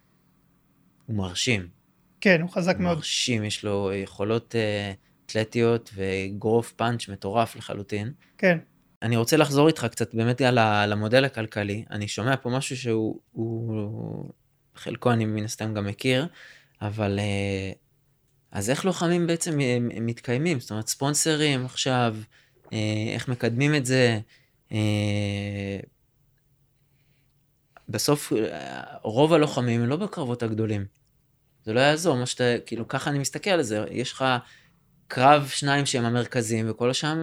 הוא מרשים. כן, הוא חזק הוא מאוד. מרשים, יש לו יכולות uh, אתלטיות וגרוף פאנץ' מטורף לחלוטין. כן. אני רוצה לחזור איתך קצת באמת על ה- על המודל הכלכלי. אני שומע פה משהו שהוא, הוא, חלקו אני מן הסתם גם מכיר, אבל אה, אז איך לוחמים בעצם מתקיימים? זאת אומרת, ספונסרים עכשיו, איך מקדמים את זה? אה, בסוף אה, רוב הלוחמים לא בקרבות הגדולים. זה לא יעזור, מה שאתה, כאילו ככה אני מסתכל על זה, יש לך קרב שניים שהם המרכזיים, וכל השאר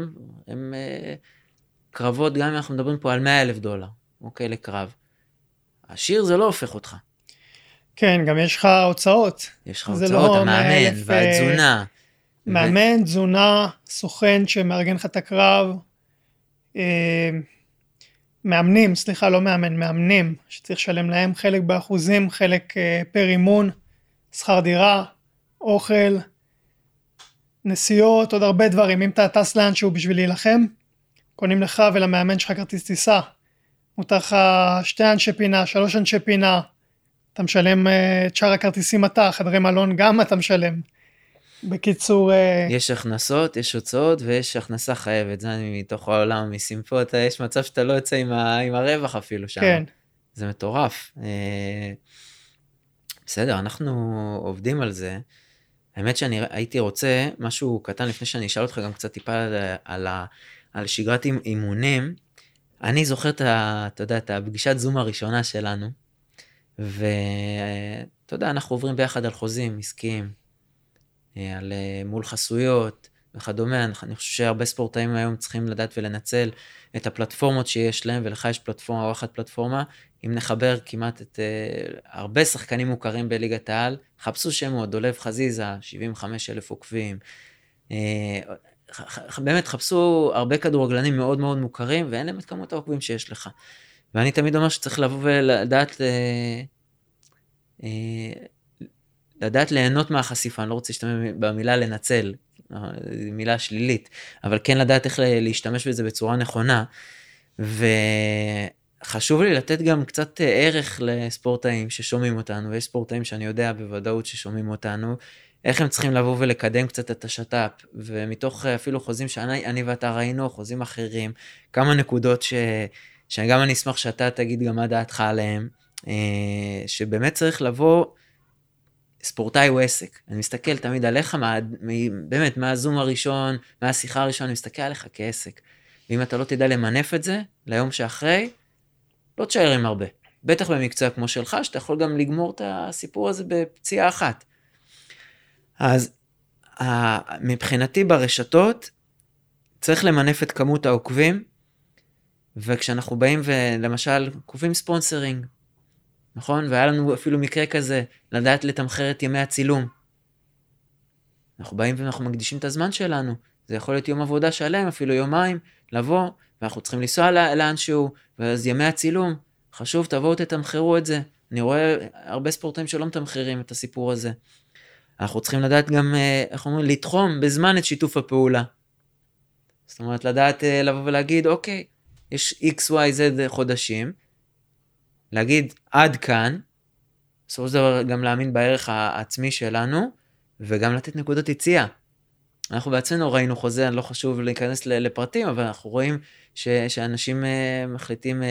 הם אה, קרבות, גם אם אנחנו מדברים פה על 100 אלף דולר, אוקיי, לקרב. השיר זה לא הופך אותך. כן, גם יש לך הוצאות. יש לך הוצאות, לא המאמן 100,000, והתזונה. מאמן, תזונה, סוכן שמארגן לך את הקרב. אה, מאמנים, סליחה, לא מאמן, מאמנים, שצריך לשלם להם חלק באחוזים, חלק אה, פר אימון, שכר דירה, אוכל, נסיעות, עוד הרבה דברים. אם אתה טס לאנשהו בשביל להילחם, קונים לך ולמאמן שלך כרטיס טיסה. מותר לך שתי אנשי פינה, שלוש אנשי פינה, אתה משלם אה, את שאר הכרטיסים אתה, חדרי מלון גם אתה משלם. בקיצור, אה, יש הכנסות, יש הוצאות ויש הכנסה חייבת. זה אני מתוך העולם המיסים פה, אתה, יש מצב שאתה לא יוצא עם, ה, עם הרווח אפילו שם. כן, זה מטורף. אה, בסדר, אנחנו עובדים על זה. האמת שאני הייתי רוצה משהו קטן לפני שאני אשאל אותך גם קצת טיפה על, על, על שגרת אימ- אימונים. אני זוכר את, ה- אתה יודע, את הפגישת זום הראשונה שלנו, ואתה יודע, אנחנו עוברים ביחד על חוזים עסקיים, אה, על אה, מול חסויות וכדומה. אני חושב שהרבה ספורטאים היום צריכים לדעת ולנצל את הפלטפורמות שיש להם, ולך יש פלטפורמה או אחת פלטפורמה. אם נחבר כמעט את uh, הרבה שחקנים מוכרים בליגת העל, חפשו שמות, דולב חזיזה, 75 אלף עוקבים. Uh, באמת, חפשו הרבה כדורגלנים מאוד מאוד מוכרים, ואין להם את כמות העוקבים שיש לך. ואני תמיד אומר שצריך לבוא ולדעת, uh, uh, לדעת ליהנות מהחשיפה, אני לא רוצה להשתמש במילה לנצל, זו מילה שלילית, אבל כן לדעת איך להשתמש בזה בצורה נכונה. וחשוב לי לתת גם קצת אה, ערך לספורטאים ששומעים אותנו, ויש ספורטאים שאני יודע בוודאות ששומעים אותנו, איך הם צריכים לבוא ולקדם קצת את השת"פ, ומתוך אה, אפילו חוזים שאני אני ואתה ראינו, חוזים אחרים, כמה נקודות ש, שגם אני אשמח שאתה תגיד גם מה דעתך עליהם, אה, שבאמת צריך לבוא, ספורטאי הוא עסק. אני מסתכל תמיד עליך, מה, באמת, מהזום הראשון, מהשיחה הראשונה, אני מסתכל עליך כעסק. ואם אתה לא תדע למנף את זה ליום שאחרי, לא תשאר עם הרבה. בטח במקצוע כמו שלך, שאתה יכול גם לגמור את הסיפור הזה בפציעה אחת. אז מבחינתי ברשתות, צריך למנף את כמות העוקבים, וכשאנחנו באים ולמשל קובעים ספונסרינג, נכון? והיה לנו אפילו מקרה כזה, לדעת לתמחר את ימי הצילום. אנחנו באים ואנחנו מקדישים את הזמן שלנו, זה יכול להיות יום עבודה שלם, אפילו יומיים, לבוא, ואנחנו צריכים לנסוע לא- לאנשהו, ואז ימי הצילום, חשוב, תבואו תתמחרו את זה. אני רואה הרבה ספורטאים שלא מתמחרים את הסיפור הזה. אנחנו צריכים לדעת גם, אה, איך אומרים, לתחום בזמן את שיתוף הפעולה. זאת אומרת, לדעת אה, לבוא ולהגיד, אוקיי, יש x, y, z חודשים, להגיד עד כאן, בסופו של דבר גם להאמין בערך העצמי שלנו, וגם לתת נקודות יציאה. אנחנו בעצמנו ראינו חוזה, לא חשוב להיכנס לפרטים, אבל אנחנו רואים ש, שאנשים אה, מחליטים אה,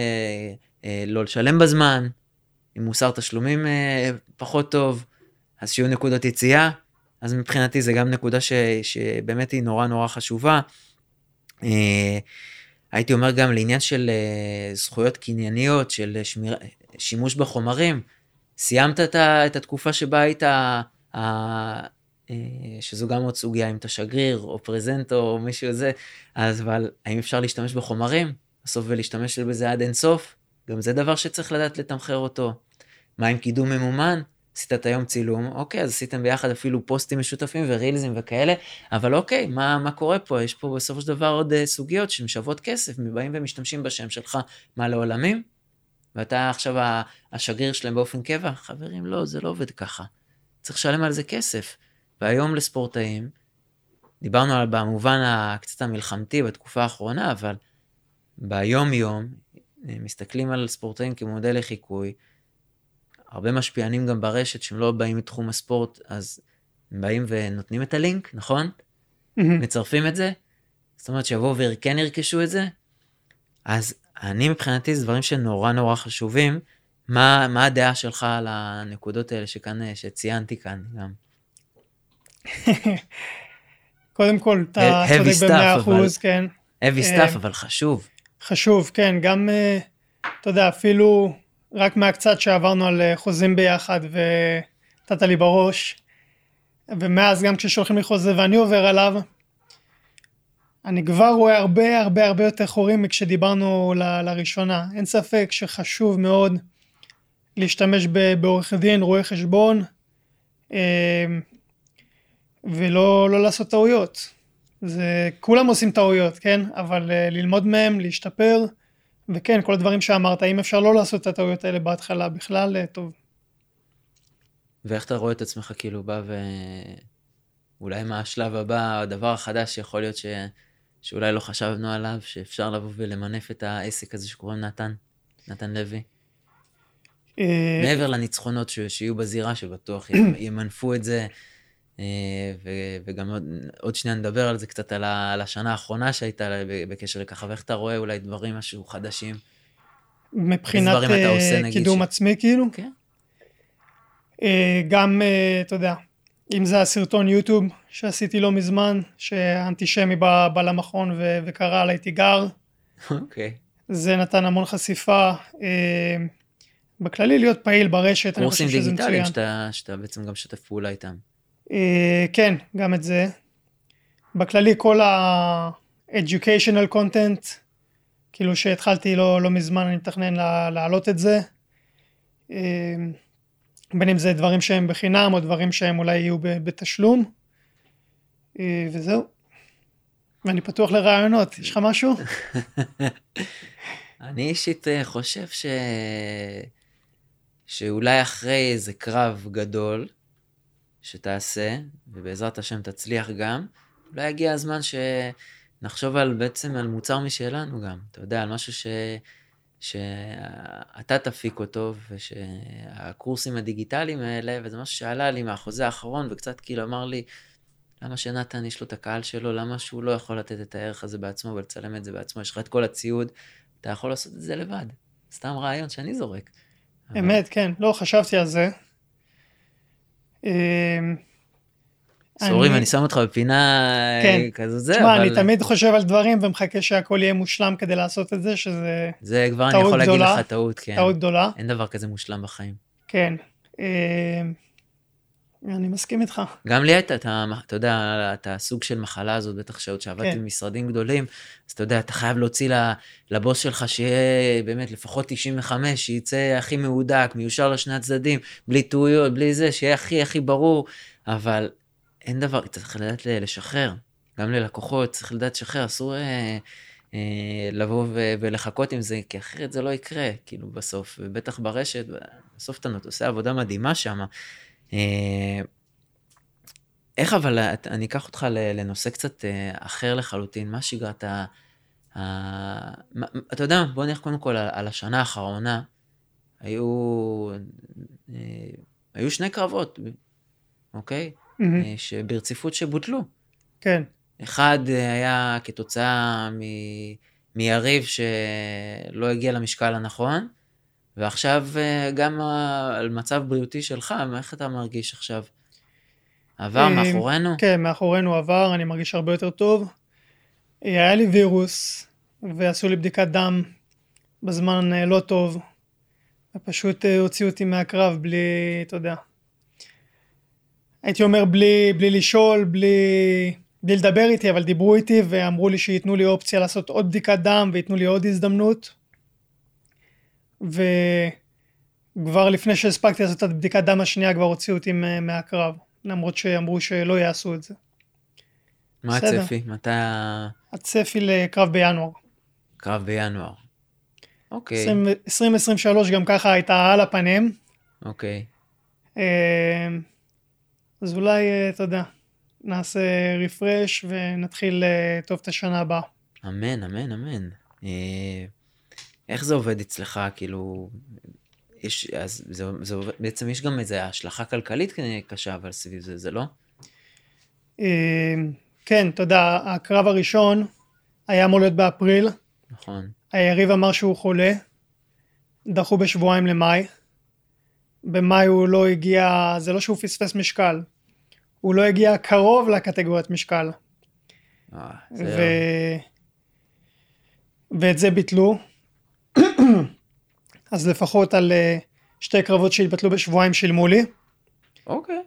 אה, לא לשלם בזמן, עם מוסר תשלומים אה, פחות טוב, אז שיהיו נקודות יציאה. אז מבחינתי זה גם נקודה ש, שבאמת היא נורא נורא חשובה. אה, הייתי אומר גם לעניין של אה, זכויות קנייניות, של שמיר... שימוש בחומרים. סיימת את, ה, את התקופה שבה היית שזו גם עוד סוגיה אם אתה שגריר או פרזנטור או מישהו זה, אז אבל האם אפשר להשתמש בחומרים בסוף ולהשתמש בזה עד אינסוף? גם זה דבר שצריך לדעת לתמחר אותו. מה עם קידום ממומן? עשית את היום צילום, אוקיי, אז עשיתם ביחד אפילו פוסטים משותפים ורילזים וכאלה, אבל אוקיי, מה, מה קורה פה? יש פה בסופו של דבר עוד uh, סוגיות שמשוות כסף, באים ומשתמשים בשם שלך, מה לעולמים? ואתה עכשיו השגריר שלהם באופן קבע? חברים, לא, זה לא עובד ככה. צריך לשלם על זה כסף. והיום לספורטאים, דיברנו על במובן הקצת המלחמתי בתקופה האחרונה, אבל ביום-יום, אה, מסתכלים על ספורטאים כמודל לחיקוי, הרבה משפיענים גם ברשת שהם לא באים מתחום הספורט, אז הם באים ונותנים את הלינק, נכון? מצרפים את זה? זאת אומרת שיבואו וכן ירכשו את זה? אז אני מבחינתי זה דברים שנורא נורא חשובים. מה, מה הדעה שלך על הנקודות האלה שכאן, שציינתי כאן גם? קודם כל, אתה צודק במאה אחוז, כן. heavy stuff, אה, אבל חשוב. חשוב, כן, גם, אה, אתה יודע, אפילו רק מהקצת שעברנו על אה, חוזים ביחד ונתת לי בראש, ומאז גם כששולחים לי חוזה ואני עובר עליו, אני כבר רואה הרבה הרבה הרבה יותר חורים מכשדיברנו ל, לראשונה. אין ספק שחשוב מאוד להשתמש בעורך דין, רואה חשבון, אה, ולא לא לעשות טעויות. זה, כולם עושים טעויות, כן? אבל אה, ללמוד מהם, להשתפר, וכן, כל הדברים שאמרת, אם אפשר לא לעשות את הטעויות האלה בהתחלה, בכלל אה, טוב. ואיך אתה רואה את עצמך כאילו בא ו... אולי מה השלב הבא, הדבר החדש שיכול להיות ש... שאולי לא חשבנו עליו, שאפשר לבוא ולמנף את העסק הזה שקוראים נתן, נתן לוי? אה, מעבר לניצחונות ש... שיהיו בזירה, שבטוח ימנפו את זה. וגם עוד, עוד שנייה נדבר על זה קצת, על, ה... על השנה האחרונה שהייתה בקשר לככה, ואיך אתה רואה אולי דברים משהו חדשים? מבחינת אה, קידום ש... עצמי כאילו? כן. גם, אתה יודע, אם זה הסרטון יוטיוב שעשיתי לא מזמן, שאנטישמי בא, בא למכון ו, וקרא עליי תיגר. אוקיי. Okay. זה נתן המון חשיפה. אה, בכללי להיות פעיל ברשת, אני חושב שזה מצוין. קורסים דיגיטליים שאתה, שאתה בעצם גם שותף פעולה איתם. אה, כן, גם את זה. בכללי כל ה-educational content, כאילו שהתחלתי לא, לא מזמן, אני מתכנן להעלות את זה. אה, בין אם זה דברים שהם בחינם או דברים שהם אולי יהיו בתשלום אה, וזהו. ואני פתוח לרעיונות, יש לך משהו? אני אישית חושב ש... שאולי אחרי איזה קרב גדול שתעשה, ובעזרת השם תצליח גם, אולי הגיע הזמן שנחשוב על בעצם על מוצר משלנו גם, אתה יודע, על משהו ש... שאתה תפיק אותו, ושהקורסים הדיגיטליים האלה, וזה משהו שעלה לי מהחוזה האחרון, וקצת כאילו אמר לי, למה שנתן יש לו את הקהל שלו, למה שהוא לא יכול לתת את הערך הזה בעצמו ולצלם את זה בעצמו, יש לך את כל הציוד, אתה יכול לעשות את זה לבד. סתם רעיון שאני זורק. אמת, אבל... כן, לא חשבתי על זה. אמ, סורים, אני שם אותך בפינה כן. כזו זה, אבל... אני תמיד חושב על דברים ומחכה שהכל יהיה מושלם כדי לעשות את זה, שזה זה כבר אני יכול גדולה, להגיד לך טעות, כן. טעות גדולה. אין דבר כזה מושלם בחיים. כן. אני מסכים איתך. גם לי הייתה, אתה, אתה יודע, את הסוג של מחלה הזאת, בטח שעוד שעבדתי כן. במשרדים גדולים, אז אתה יודע, אתה חייב להוציא לבוס שלך שיהיה באמת לפחות 95, שייצא הכי מהודק, מיושר לשני הצדדים, בלי טעויות, בלי זה, שיהיה הכי הכי ברור, אבל אין דבר, צריך לדעת לשחרר. גם ללקוחות צריך לדעת לשחרר, אסור אה, אה, לבוא ו- ולחכות עם זה, כי אחרת זה לא יקרה, כאילו בסוף, ובטח ברשת, בסוף אתה עושה עבודה מדהימה שם. אה, איך אבל, אני אקח אותך לנושא קצת אה, אחר לחלוטין, מה שגרת ה... אתה יודע, בוא נלך קודם כל על, השנה האחרונה. היו, אה, היו שני קרבות, אוקיי? mm-hmm. שברציפות שבוטלו. כן. אחד היה כתוצאה מ... מיריב שלא הגיע למשקל הנכון, ועכשיו אה, גם על מצב בריאותי שלך, איך אתה מרגיש עכשיו? עבר מאחורינו? כן, מאחורינו עבר, אני מרגיש הרבה יותר טוב. היה לי וירוס, ועשו לי בדיקת דם בזמן לא טוב, ופשוט הוציאו אותי מהקרב בלי, אתה יודע, הייתי אומר בלי, בלי לשאול, בלי, בלי לדבר איתי, אבל דיברו איתי ואמרו לי שייתנו לי אופציה לעשות עוד בדיקת דם וייתנו לי עוד הזדמנות. וכבר לפני שהספקתי לעשות את הבדיקת דם השנייה כבר הוציאו אותי מהקרב, למרות שאמרו שלא יעשו את זה. מה בסדר. הצפי? מתי ה- הצפי לקרב בינואר. קרב בינואר? אוקיי, 20- 2023 גם ככה הייתה על הפנים. אוקיי. אה, אז אולי, אה, אתה יודע, נעשה רפרש ונתחיל אה, טוב את השנה הבאה. אמן, אמן, אמן. איך זה עובד אצלך? כאילו, יש, אז זה, זה עובד, בעצם יש גם איזו השלכה כלכלית קשה, אבל סביב זה, זה לא? אה, כן, אתה יודע, הקרב הראשון היה אמור להיות באפריל, נכון. היריב אמר שהוא חולה, דחו בשבועיים למאי. במאי הוא לא הגיע, זה לא שהוא פספס משקל, הוא לא הגיע קרוב לקטגוריית משקל. אה, ו... ואת זה ביטלו. אז לפחות על אה, שתי קרבות שהתבטלו בשבועיים שילמו לי, אוקיי.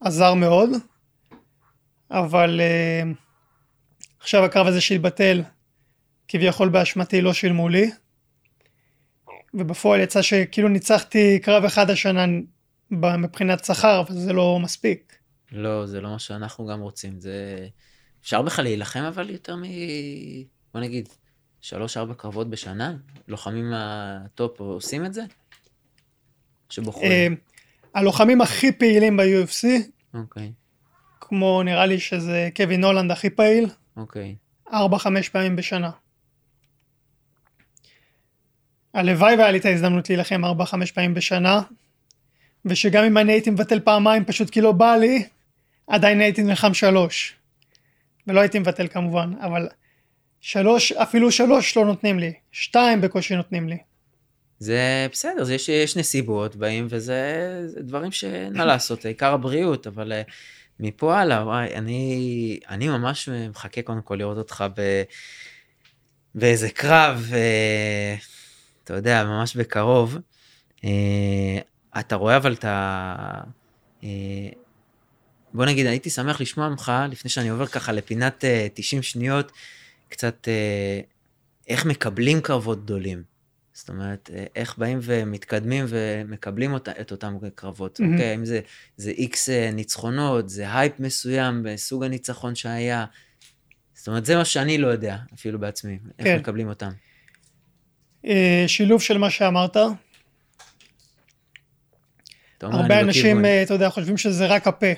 עזר מאוד. אבל אה, עכשיו הקרב הזה שהתבטל, כביכול באשמתי לא שילמו לי. ובפועל יצא שכאילו ניצחתי קרב אחד השנה מבחינת שכר, אבל זה לא מספיק. לא, זה לא מה שאנחנו גם רוצים. זה... אפשר בכלל להילחם אבל יותר מ... בוא נגיד, שלוש-ארבע קרבות בשנה? לוחמים מהטופ עושים את זה? אה, שבוחרים. הלוחמים הכי פעילים ב-UFC, אוקיי, כמו נראה לי שזה קווין הולנד הכי פעיל, אוקיי. ארבע חמש פעמים בשנה. הלוואי והיה לי את ההזדמנות להילחם ארבע חמש פעמים בשנה, ושגם אם אני הייתי מבטל פעמיים פשוט כי לא בא לי, עדיין הייתי נלחם שלוש. ולא הייתי מבטל כמובן, אבל שלוש, אפילו שלוש לא נותנים לי, שתיים בקושי נותנים לי. זה בסדר, זה יש, יש נסיבות, באים, וזה זה דברים שאין מה לעשות, העיקר הבריאות, אבל אה, מפה הלאה, וואי, אני, אני ממש מחכה קודם כל לראות אותך ב, באיזה קרב, אה, אתה יודע, ממש בקרוב. אה, אתה רואה אבל את ה... אה, בוא נגיד, הייתי שמח לשמוע ממך, לפני שאני עובר ככה לפינת אה, 90 שניות, קצת אה, איך מקבלים קרבות גדולים. זאת אומרת, אה, איך באים ומתקדמים ומקבלים אותה, את אותם קרבות. מהמם. אוקיי, אם זה, זה איקס אה, ניצחונות, זה הייפ מסוים בסוג הניצחון שהיה. זאת אומרת, זה מה שאני לא יודע, אפילו בעצמי, איך כן. מקבלים אותם. שילוב של מה שאמרת, אומר, הרבה אני אנשים, אתה יודע, חושבים שזה רק הפה.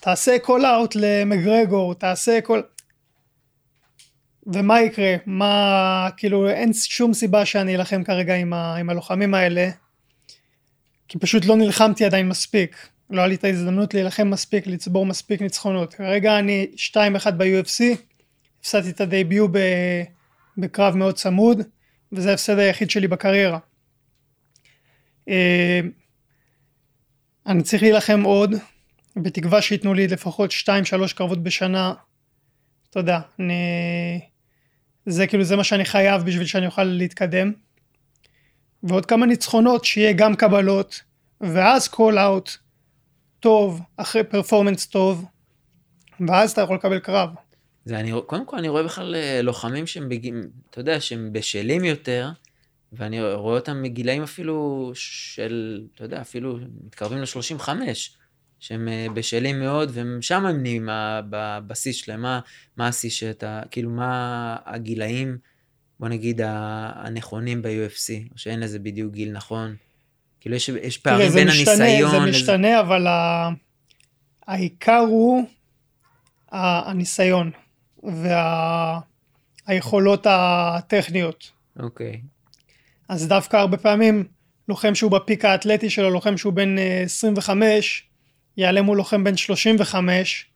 תעשה call out למגרגור, תעשה call... ומה יקרה? מה, כאילו, אין שום סיבה שאני אלחם כרגע עם, ה... עם הלוחמים האלה, כי פשוט לא נלחמתי עדיין מספיק. לא היה לי את להילחם מספיק, לצבור מספיק ניצחונות. כרגע אני 2-1 ב-UFC, הפסדתי את הדייביו ב... בקרב מאוד צמוד, וזה ההפסד היחיד שלי בקריירה. אה, אני צריך להילחם עוד, בתקווה שייתנו לי לפחות 2-3 קרבות בשנה. אתה יודע, אני... זה כאילו זה מה שאני חייב בשביל שאני אוכל להתקדם. ועוד כמה ניצחונות, שיהיה גם קבלות, ואז קול אאוט טוב, אחרי פרפורמנס טוב, ואז אתה יכול לקבל קרב. זה אני, קודם כל אני רואה בכלל אה, לוחמים שהם, בג... אתה יודע, שהם בשלים יותר, ואני רואה אותם מגילאים אפילו של, אתה יודע, אפילו מתקרבים ל-35, שהם אה, בשלים מאוד, והם שם הם נהיים בבסיס שלהם, מה, מה השיא שאתה, כאילו, מה הגילאים, בוא נגיד, הנכונים ב-UFC, או שאין לזה בדיוק גיל נכון. כאילו, יש, יש פערים בין משתנה, הניסיון. זה לזה- משתנה, אבל ה... העיקר הוא הניסיון והיכולות הטכניות. אוקיי, אז דווקא הרבה פעמים לוחם שהוא בפיק האתלטי שלו, לוחם שהוא בן אה, 25, יעלה מול לוחם בן 35.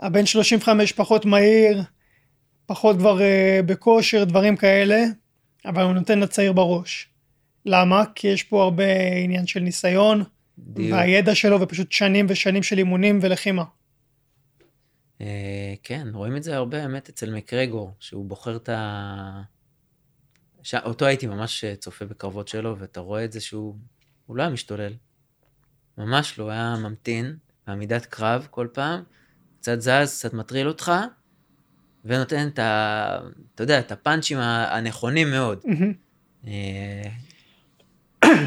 הבן 35 פחות מהיר, פחות כבר אה, בכושר, דברים כאלה, אבל הוא נותן לצעיר בראש. למה? כי יש פה הרבה עניין של ניסיון, דיוק. והידע שלו, ופשוט שנים ושנים של אימונים ולחימה. אה, כן, רואים את זה הרבה באמת אצל מקרגור, שהוא בוחר את ה... ש... אותו הייתי ממש צופה בקרבות שלו, ואתה רואה את זה שהוא הוא לא היה משתולל. ממש לא, היה ממתין בעמידת קרב כל פעם, קצת זז, קצת מטריל אותך, ונותן את ה... אתה יודע, את הפאנצ'ים הנכונים מאוד. אה,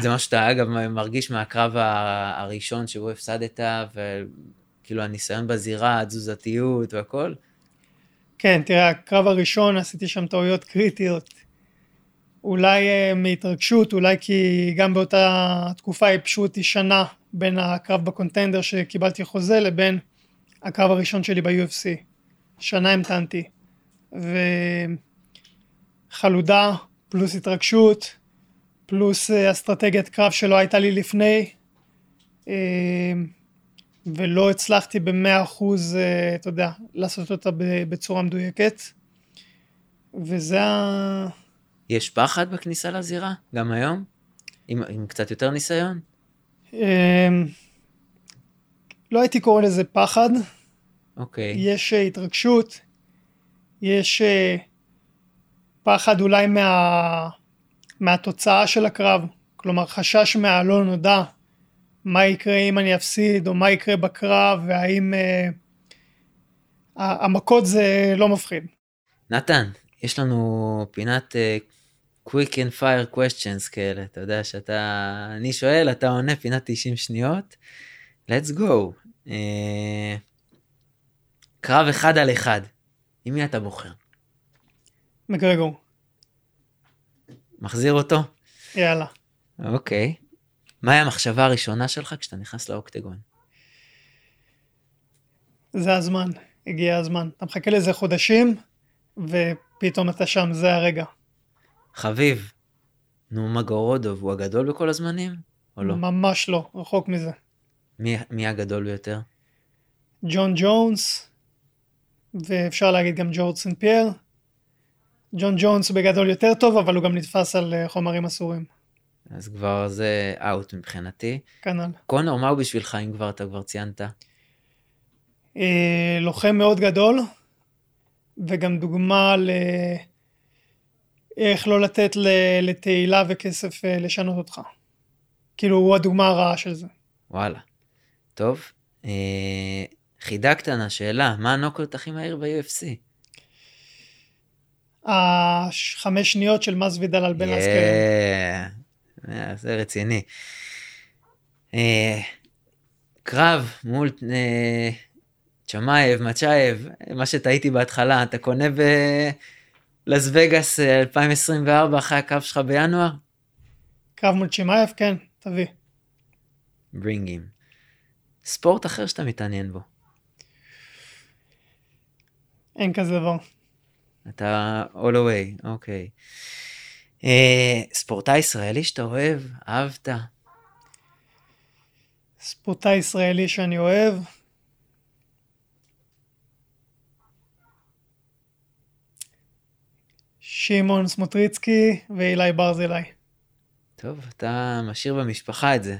זה מה שאתה אגב מרגיש מהקרב הראשון שבו הפסדת, וכאילו הניסיון בזירה, התזוזתיות והכל. כן, תראה, הקרב הראשון עשיתי שם טעויות קריטיות. אולי אה, מהתרגשות, אולי כי גם באותה תקופה ייבשו אותי שנה בין הקרב בקונטנדר שקיבלתי חוזה לבין הקרב הראשון שלי ב-UFC. שנה המתנתי. וחלודה, פלוס התרגשות, פלוס אה, אסטרטגיית קרב שלא הייתה לי לפני. אה, ולא הצלחתי במאה אחוז, אה, אתה יודע, לעשות אותה בצורה מדויקת. וזה ה... יש פחד בכניסה לזירה, גם היום? עם, עם קצת יותר ניסיון? אמ, לא הייתי קורא לזה פחד, אוקיי. יש אה, התרגשות, יש אה, פחד אולי מה... מהתוצאה של הקרב, כלומר חשש מהלא נודע, מה יקרה אם אני אפסיד, או מה יקרה בקרב, והאם... אה, ה- המכות זה לא מפחיד. נתן, יש לנו פינת uh, quick and fire questions כאלה, אתה יודע שאתה, אני שואל, אתה עונה, פינת 90 שניות. let's go. Uh, קרב אחד על אחד, עם מי אתה בוחר? מגרגור, מחזיר אותו? יאללה. אוקיי. מהי המחשבה הראשונה שלך כשאתה נכנס לאוקטגון? זה הזמן, הגיע הזמן. אתה מחכה לזה חודשים, ופתאום אתה שם, זה הרגע. חביב, נורמגורודוב הוא הגדול בכל הזמנים? או לא? ממש לא, רחוק מזה. מי, מי הגדול ביותר? ג'ון ג'ונס, ואפשר להגיד גם ג'ורג' סן פייר. ג'ון ג'ונס בגדול יותר טוב, אבל הוא גם נתפס על אה, חומרים אסורים. אז כבר זה אאוט מבחינתי. כנ"ל. קונור, מה הוא בשבילך אם כבר אתה כבר ציינת? אה, לוחם מאוד גדול, וגם דוגמה ל... איך לא לתת לתהילה וכסף אה, לשנות אותך. כאילו, הוא הדוגמה הרעה של זה. וואלה. טוב. אה, חידה קטנה, שאלה, מה הנוקאוט הכי מהיר ב-UFC? החמש שניות של מזוידל על בן אסקרן. אה, זה רציני. אה, קרב מול אה, צ'מאייב, מצ'אייב, מה שטעיתי בהתחלה, אתה קונה בלאס וגאס אה, 2024 אחרי הקרב שלך בינואר? קרב מול צ'ימאייב, כן, תביא. Bring him. ספורט אחר שאתה מתעניין בו. אין כזה דבר. אתה all the way, אוקיי. אה, ספורטאי ישראלי שאתה אוהב, אהבת. ספורטאי ישראלי שאני אוהב. שמעון סמוטריצקי ואילי ברזילי. טוב, אתה משאיר במשפחה את זה.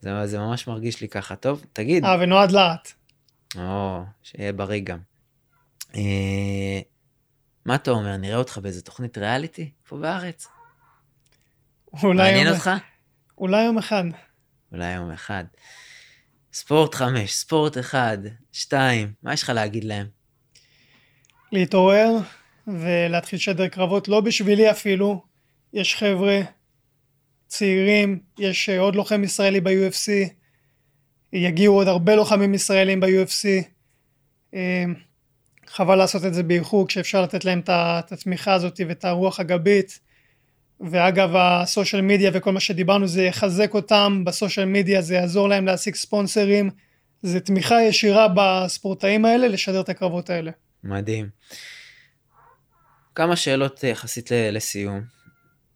זה, זה ממש מרגיש לי ככה. טוב, תגיד. אה, ונועד להט. או, שיהיה בריא גם. אה, מה אתה אומר, נראה אותך באיזה תוכנית ריאליטי פה בארץ? אולי מעניין יום- אותך? אולי יום אחד. אולי יום אחד. ספורט חמש, ספורט אחד, שתיים, מה יש לך להגיד להם? להתעורר ולהתחיל לשדר קרבות, לא בשבילי אפילו. יש חבר'ה צעירים, יש אה, עוד לוחם ישראלי ב-UFC, יגיעו עוד הרבה לוחמים ישראלים ב-UFC. אה, חבל לעשות את זה באיחור כשאפשר לתת להם את התמיכה הזאת ואת הרוח הגבית. ואגב הסושיאל מדיה וכל מה שדיברנו זה יחזק אותם בסושיאל מדיה, זה יעזור להם להשיג ספונסרים, זה תמיכה ישירה בספורטאים האלה לשדר את הקרבות האלה. מדהים. כמה שאלות אה, יחסית לסיום.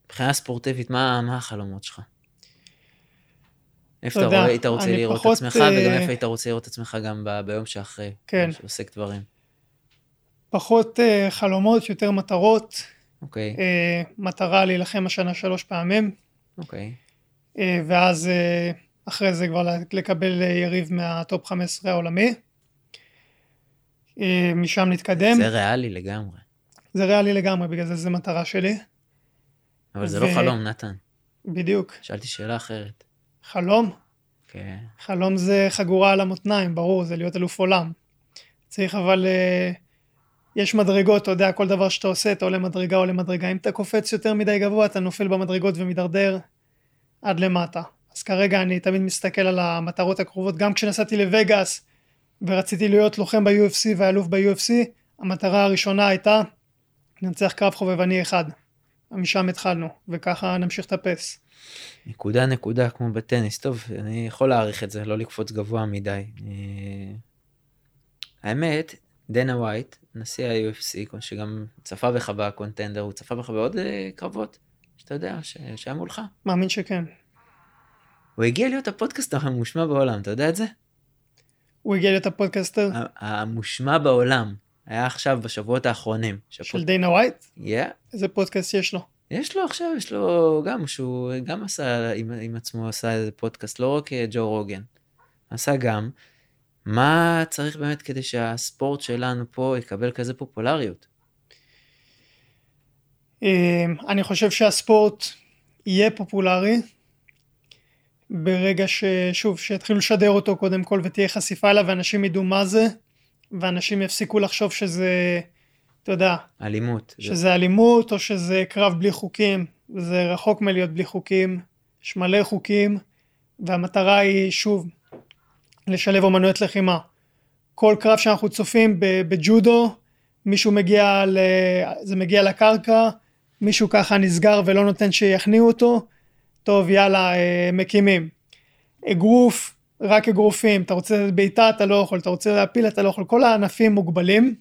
מבחינה ספורטיבית, מה, מה החלומות שלך? איפה אתה רואה, היית רוצה לראות את עצמך, אה, וגם איפה היית רוצה לראות את עצמך גם ב- ביום שאחרי? כן. שעוסק דברים. פחות אה, חלומות, יותר מטרות. אוקיי, אה, מטרה להילחם השנה שלוש פעמים, אוקיי. אה, ואז אה, אחרי זה כבר לקבל אה, יריב מהטופ 15 העולמי. אה, משם נתקדם. זה ריאלי לגמרי. זה ריאלי לגמרי, בגלל זה זה מטרה שלי. אבל זה לא ו- חלום, נתן. בדיוק. שאלתי שאלה אחרת. חלום? כן. חלום זה חגורה על המותניים, ברור, זה להיות אלוף עולם. צריך אבל, אה, יש מדרגות, אתה יודע, כל דבר שאתה עושה, אתה עולה מדרגה, עולה מדרגה. אם אתה קופץ יותר מדי גבוה, אתה נופל במדרגות ומידרדר עד למטה. אז כרגע אני תמיד מסתכל על המטרות הקרובות, גם כשנסעתי לווגאס ורציתי להיות לוחם ב-UFC ואלוף ב-UFC, המטרה הראשונה הייתה לנצח קרב חובבני אחד. משם התחלנו, וככה נמשיך לטפס. נקודה נקודה כמו בטניס, טוב, אני יכול להעריך את זה, לא לקפוץ גבוה מדי. אה, האמת, דנה ווייט, נשיא ה-UFC, שגם צפה בך בקונטנדר, הוא צפה בך בעוד אה, קרבות, שאתה יודע, ש- שהיה מולך. מאמין שכן. הוא הגיע להיות הפודקאסט המושמע בעולם, אתה יודע את זה? הוא הגיע להיות הפודקאסטר המושמע בעולם. היה עכשיו בשבועות האחרונים. של דיינה ווייט? Yeah. איזה פודקאסט יש לו? יש לו עכשיו, יש לו גם, שהוא גם עשה, עם, עם עצמו עשה איזה פודקאסט, לא רק אה, ג'ו רוגן. עשה גם. מה צריך באמת כדי שהספורט שלנו פה יקבל כזה פופולריות? אמ, אני חושב שהספורט יהיה פופולרי ברגע ששוב, שיתחילו לשדר אותו קודם כל ותהיה חשיפה אליו ואנשים ידעו מה זה ואנשים יפסיקו לחשוב שזה, אתה יודע, אלימות. שזה אלימות או שזה קרב בלי חוקים, זה רחוק מלהיות בלי חוקים, יש מלא חוקים והמטרה היא שוב לשלב אומנויות לחימה. כל קרב שאנחנו צופים בג'ודו, מישהו מגיע, ל... זה מגיע לקרקע, מישהו ככה נסגר ולא נותן שיכניעו אותו, טוב יאללה אה, מקימים. אגרוף, רק אגרופים, אתה רוצה בעיטה אתה לא יכול, אתה רוצה להפיל אתה לא יכול, כל הענפים מוגבלים,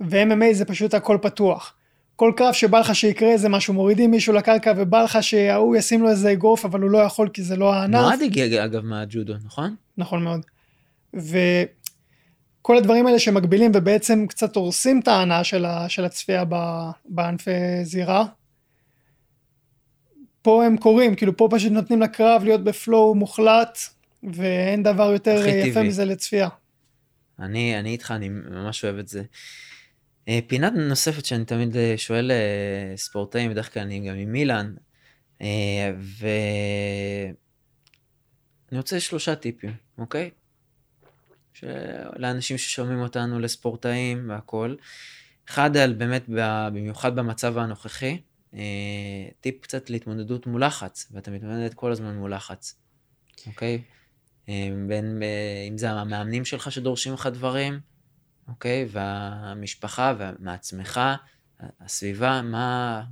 ו-MMA זה פשוט הכל פתוח. כל קרב שבא לך שיקרה איזה משהו, מורידים מישהו לקרקע ובא לך שההוא ישים לו איזה אגרוף אבל הוא לא יכול כי זה לא הענף. נועד הגיע אגב מהג'ודו, נכון? נכון מאוד. וכל הדברים האלה שמגבילים ובעצם קצת הורסים את ההנאה של, ה, של הצפייה ב- בענפי זירה. פה הם קורים, כאילו פה פשוט נותנים לקרב להיות בפלואו מוחלט ואין דבר יותר יפה טבעי. מזה לצפייה. אני, אני איתך, אני ממש אוהב את זה. אה, פינה נוספת שאני תמיד אה, שואל אה, ספורטאים, בדרך כלל אני גם עם מילן, אה, ואני רוצה שלושה טיפים, אוקיי? של... לאנשים ששומעים אותנו, לספורטאים והכול. אחד על באמת, במיוחד במצב הנוכחי, טיפ קצת להתמודדות מול לחץ, ואתה מתמודד כל הזמן מול לחץ, אוקיי? אה, בין, אה, אם זה המאמנים שלך שדורשים לך דברים, אוקיי? והמשפחה ומעצמך, הסביבה, מה...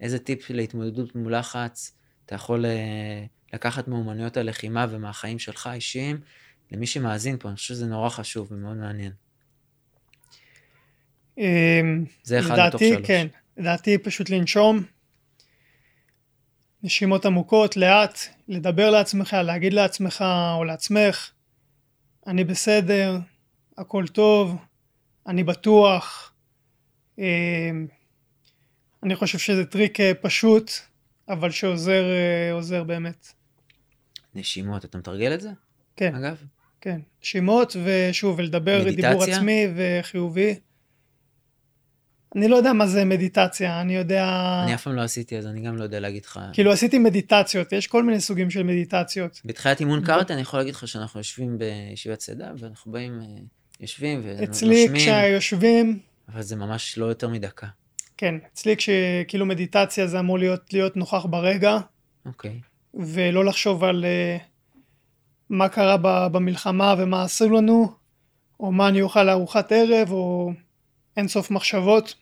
איזה טיפ להתמודדות מול לחץ אתה יכול אה, לקחת מאומנויות הלחימה ומהחיים שלך אישיים למי שמאזין פה, אני חושב שזה נורא חשוב ומאוד מעניין. אמ, זה אחד מתוך לדעתי, שלוש. כן, לדעתי פשוט לנשום, נשימות עמוקות, לאט, לדבר לעצמך, להגיד לעצמך או לעצמך, אני בסדר, הכל טוב, אני בטוח. אמ, אני חושב שזה טריק אה, פשוט, אבל שעוזר אה, עוזר באמת. נשימות, אתה מתרגל את זה? כן, אגב? כן. נשימות, ושוב, ולדבר דיבור מדיטציה? עצמי וחיובי. אני לא יודע מה זה מדיטציה, אני יודע... אני אף פעם לא עשיתי, אז אני גם לא יודע להגיד לך. כאילו עשיתי מדיטציות, יש כל מיני סוגים של מדיטציות. בתחילת אימון קארטה אני יכול להגיד לך שאנחנו יושבים בישיבת צידה, ואנחנו באים, אה, יושבים אצלי ונושמים, כשיושבים, אבל זה ממש לא יותר מדקה. כן, אצלי כשכאילו מדיטציה זה אמור להיות, להיות נוכח ברגע, אוקיי. ולא לחשוב על uh, מה קרה במלחמה ומה עשו לנו, או מה אני אוכל לארוחת ערב, או אין סוף מחשבות.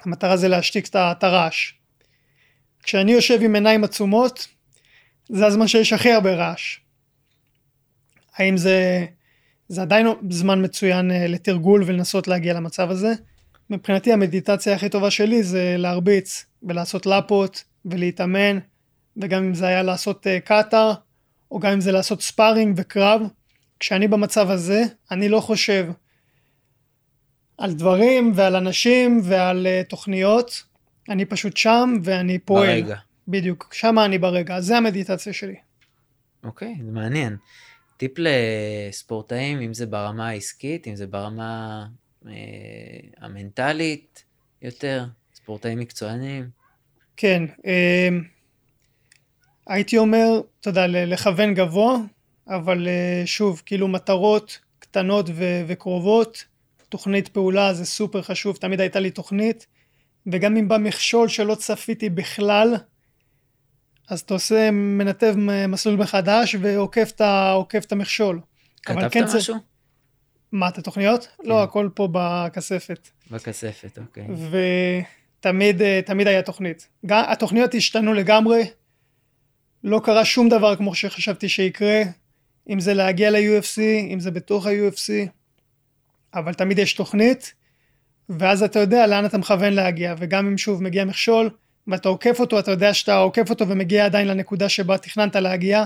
המטרה זה להשתיק את הרעש. כשאני יושב עם עיניים עצומות, זה הזמן שיש הכי הרבה רעש. האם זה, זה עדיין זמן מצוין אה, לתרגול ולנסות להגיע למצב הזה? מבחינתי המדיטציה הכי טובה שלי זה להרביץ ולעשות לפות ולהתאמן וגם אם זה היה לעשות uh, קאטר או גם אם זה לעשות ספארינג וקרב כשאני במצב הזה אני לא חושב על דברים ועל אנשים ועל uh, תוכניות אני פשוט שם ואני פועל ברגע. בדיוק שם אני ברגע זה המדיטציה שלי אוקיי, זה מעניין. טיפ לספורטאים, אם זה ברמה העסקית, אם זה ברמה אה, המנטלית יותר, ספורטאים מקצוענים. כן, אמ, הייתי אומר, אתה יודע, לכוון גבוה, אבל אה, שוב, כאילו מטרות קטנות ו- וקרובות, תוכנית פעולה זה סופר חשוב, תמיד הייתה לי תוכנית, וגם אם בא מכשול שלא צפיתי בכלל, אז אתה עושה, מנתב מסלול מחדש ועוקף את את המכשול. כתבת כן משהו? מה, את התוכניות? לא, הכל פה בכספת. בכספת, אוקיי. ותמיד אה, תמיד היה תוכנית. גם, התוכניות השתנו לגמרי, לא קרה שום דבר כמו שחשבתי שיקרה, אם זה להגיע ל-UFC, אם זה בתוך ה-UFC, אבל תמיד יש תוכנית, ואז אתה יודע לאן אתה מכוון להגיע, וגם אם שוב מגיע מכשול, ואתה עוקף אותו, אתה יודע שאתה עוקף אותו ומגיע עדיין לנקודה שבה תכננת להגיע,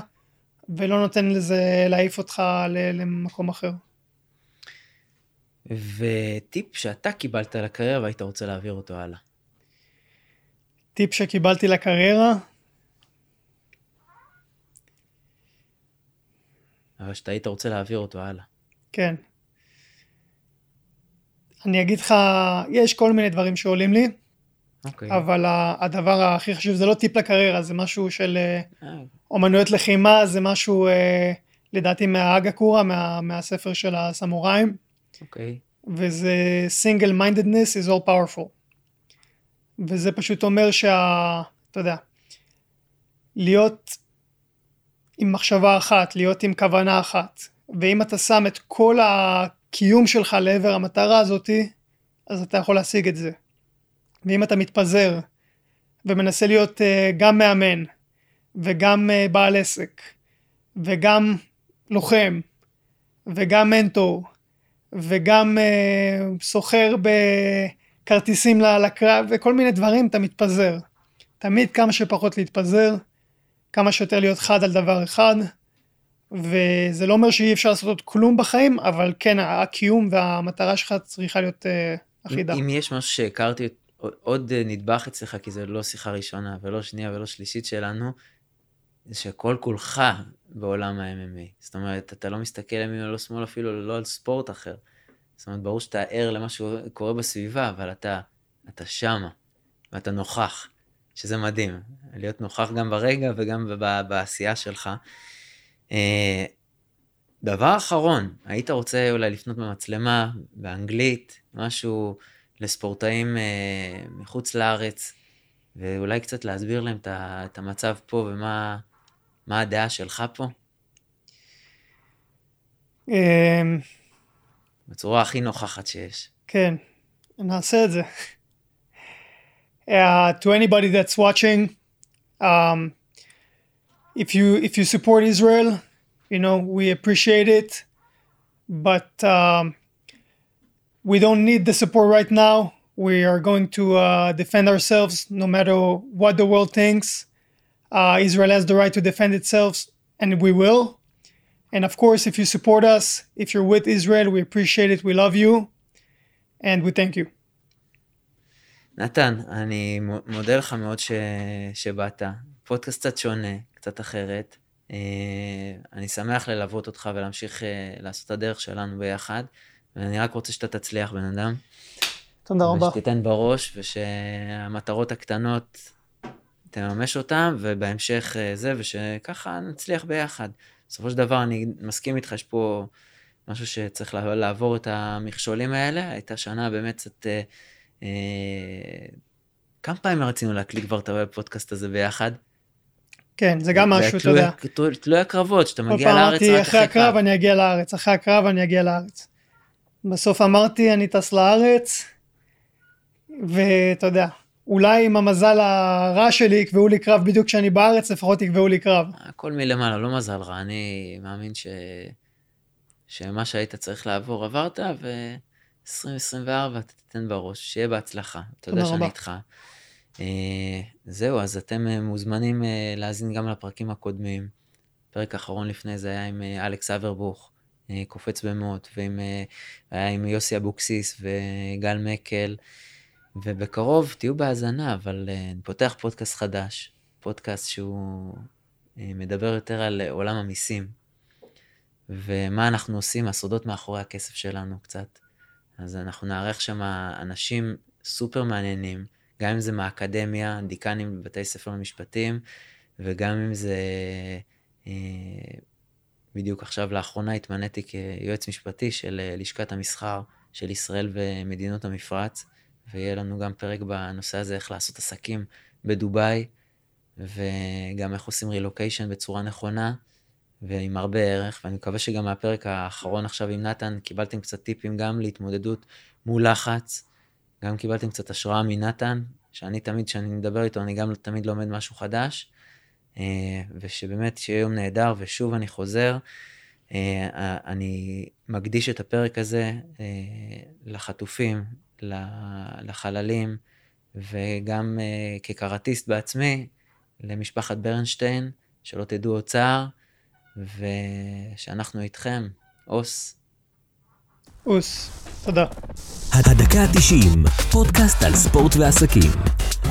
ולא נותן לזה להעיף אותך למקום אחר. וטיפ שאתה קיבלת לקריירה והיית רוצה להעביר אותו הלאה. טיפ שקיבלתי לקריירה, אבל שאתה היית רוצה להעביר אותו הלאה. כן. אני אגיד לך, יש כל מיני דברים שעולים לי, אוקיי. אבל ה- הדבר הכי חשוב זה לא טיפ לקריירה, זה משהו של אה, אה, אומנויות לחימה, זה משהו אה, לדעתי מהאגה קורה, מה, מהספר של הסמוראים, אוקיי. וזה single mindedness is all powerful. וזה פשוט אומר שה... אתה יודע, להיות עם מחשבה אחת, להיות עם כוונה אחת, ואם אתה שם את כל הקיום שלך לעבר המטרה הזאתי, אז אתה יכול להשיג את זה. ואם אתה מתפזר ומנסה להיות uh, גם מאמן, וגם uh, בעל עסק, וגם לוחם, וגם מנטור, וגם uh, סוחר בכרטיסים לקרב, וכל מיני דברים, אתה מתפזר. תמיד כמה שפחות להתפזר, כמה שיותר להיות חד על דבר אחד, וזה לא אומר שאי אפשר לעשות עוד כלום בחיים, אבל כן, הקיום והמטרה שלך צריכה להיות uh, אחידה. אם, יש משהו שהכרתי עוד אה, נדבך אצלך, כי זה לא שיחה ראשונה ולא שנייה ולא שלישית שלנו, זה שכל כולך בעולם ה-MMA. זאת אומרת, אתה לא מסתכל ימין או לא שמאל אפילו, לא על ספורט אחר. זאת אומרת, ברור שאתה ער למה שקורה בסביבה, אבל אתה, אתה שמה, ואתה נוכח, שזה מדהים. להיות נוכח גם ברגע וגם בעשייה שלך. אה, דבר אחרון, היית רוצה אולי לפנות במצלמה, באנגלית, משהו לספורטאים אה, מחוץ לארץ, ואולי קצת להסביר להם את, המצב פה ומה מה הדעה שלך פה, אמ, בצורה הכי נוכחת שיש. כן, נעשה את זה. Uh, to anybody that's watching, um, if you if you support Israel, you know we appreciate it, but um, we don't need the support right now. We are going to uh, defend ourselves no matter what the world thinks. Uh, Israel has the right to defend itself, and we will. And of course, if you support us, if you're with Israel, we appreciate it. We love you, and we thank you. נתן, אני מו- מודה לך מאוד ש... שבאת. פודקאסט קצת שונה, קצת אחרת. אה, אני שמח ללוות אותך ולהמשיך אה, לעשות את הדרך שלנו ביחד. ואני רק רוצה שאתה תצליח, בן אדם. תודה רבה. ושתיתן בראש, ושהמטרות הקטנות, תממש אותן, ובהמשך אה, זה, ושככה נצליח ביחד. בסופו של דבר, אני מסכים איתך, יש פה משהו שצריך לעבור- לעבור את המכשולים האלה. הייתה שנה באמת קצת... אה, אה, כמה פעמים רצינו להקליט כבר את הפודקאסט הזה ביחד? כן, זה גם משהו, אתה יודע. תלוי- הקרבות, שאתה מגיע לארץ רק אחרי אחרי הקרב קרב. אני אגיע לארץ, אחרי הקרב אני אגיע לארץ. בסוף אמרתי, אני טס לארץ, ואתה יודע, אולי עם המזל הרע שלי יקבעו לי קרב בדיוק כשאני בארץ, לפחות יקבעו לי קרב. הכל מלמעלה, לא מזל רע. אני מאמין ש... שמה שהיית צריך לעבור עברת, ו-2024 אתה תיתן בראש, שיהיה בהצלחה. אתה יודע שאני. איתך. אה, זהו, אז אתם אה, מוזמנים אה, להאזין גם לפרקים הקודמים. פרק האחרון לפני זה היה עם אלכס אברבוך, קופץ במות, ועם, היה עם יוסי אבוקסיס וגל מקל. ובקרוב תהיו בהאזנה, אבל אני פותח פודקאסט חדש, פודקאסט שהוא מדבר יותר על עולם המיסים, ומה אנחנו עושים, הסודות מאחורי הכסף שלנו קצת. אז אנחנו נארח שם אנשים סופר מעניינים, גם אם זה מהאקדמיה, דיקנים בבתי ספר למשפטים, וגם אם זה... אה, בדיוק עכשיו, לאחרונה התמניתי כיועץ משפטי של אה, לשכת המסחר של ישראל ומדינות המפרץ, ויהיה לנו גם פרק בנושא הזה, איך לעשות עסקים בדובאי, וגם איך עושים רילוקיישן בצורה נכונה, ועם הרבה ערך, ואני מקווה שגם מהפרק האחרון עכשיו עם נתן, קיבלתם קצת טיפים גם להתמודדות מול לחץ, גם קיבלתם קצת השראה מנתן, שאני תמיד, כשאני מדבר איתו, אני גם תמיד לומד משהו חדש, אה, ושבאמת שיהיה יום נהדר, ושוב אני חוזר, אה, אני מקדיש את הפרק הזה אה, לחטופים, לחללים, וגם כקראטיסט בעצמי, למשפחת ברנשטיין, שלא תדעו עוד צער, ושאנחנו איתכם. אוס. אוס. תודה. הדקה ה-90, פודקאסט על ספורט ועסקים.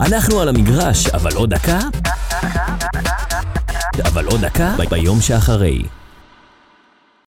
אנחנו על המגרש, אבל עוד דקה? אבל עוד דקה ביום שאחרי.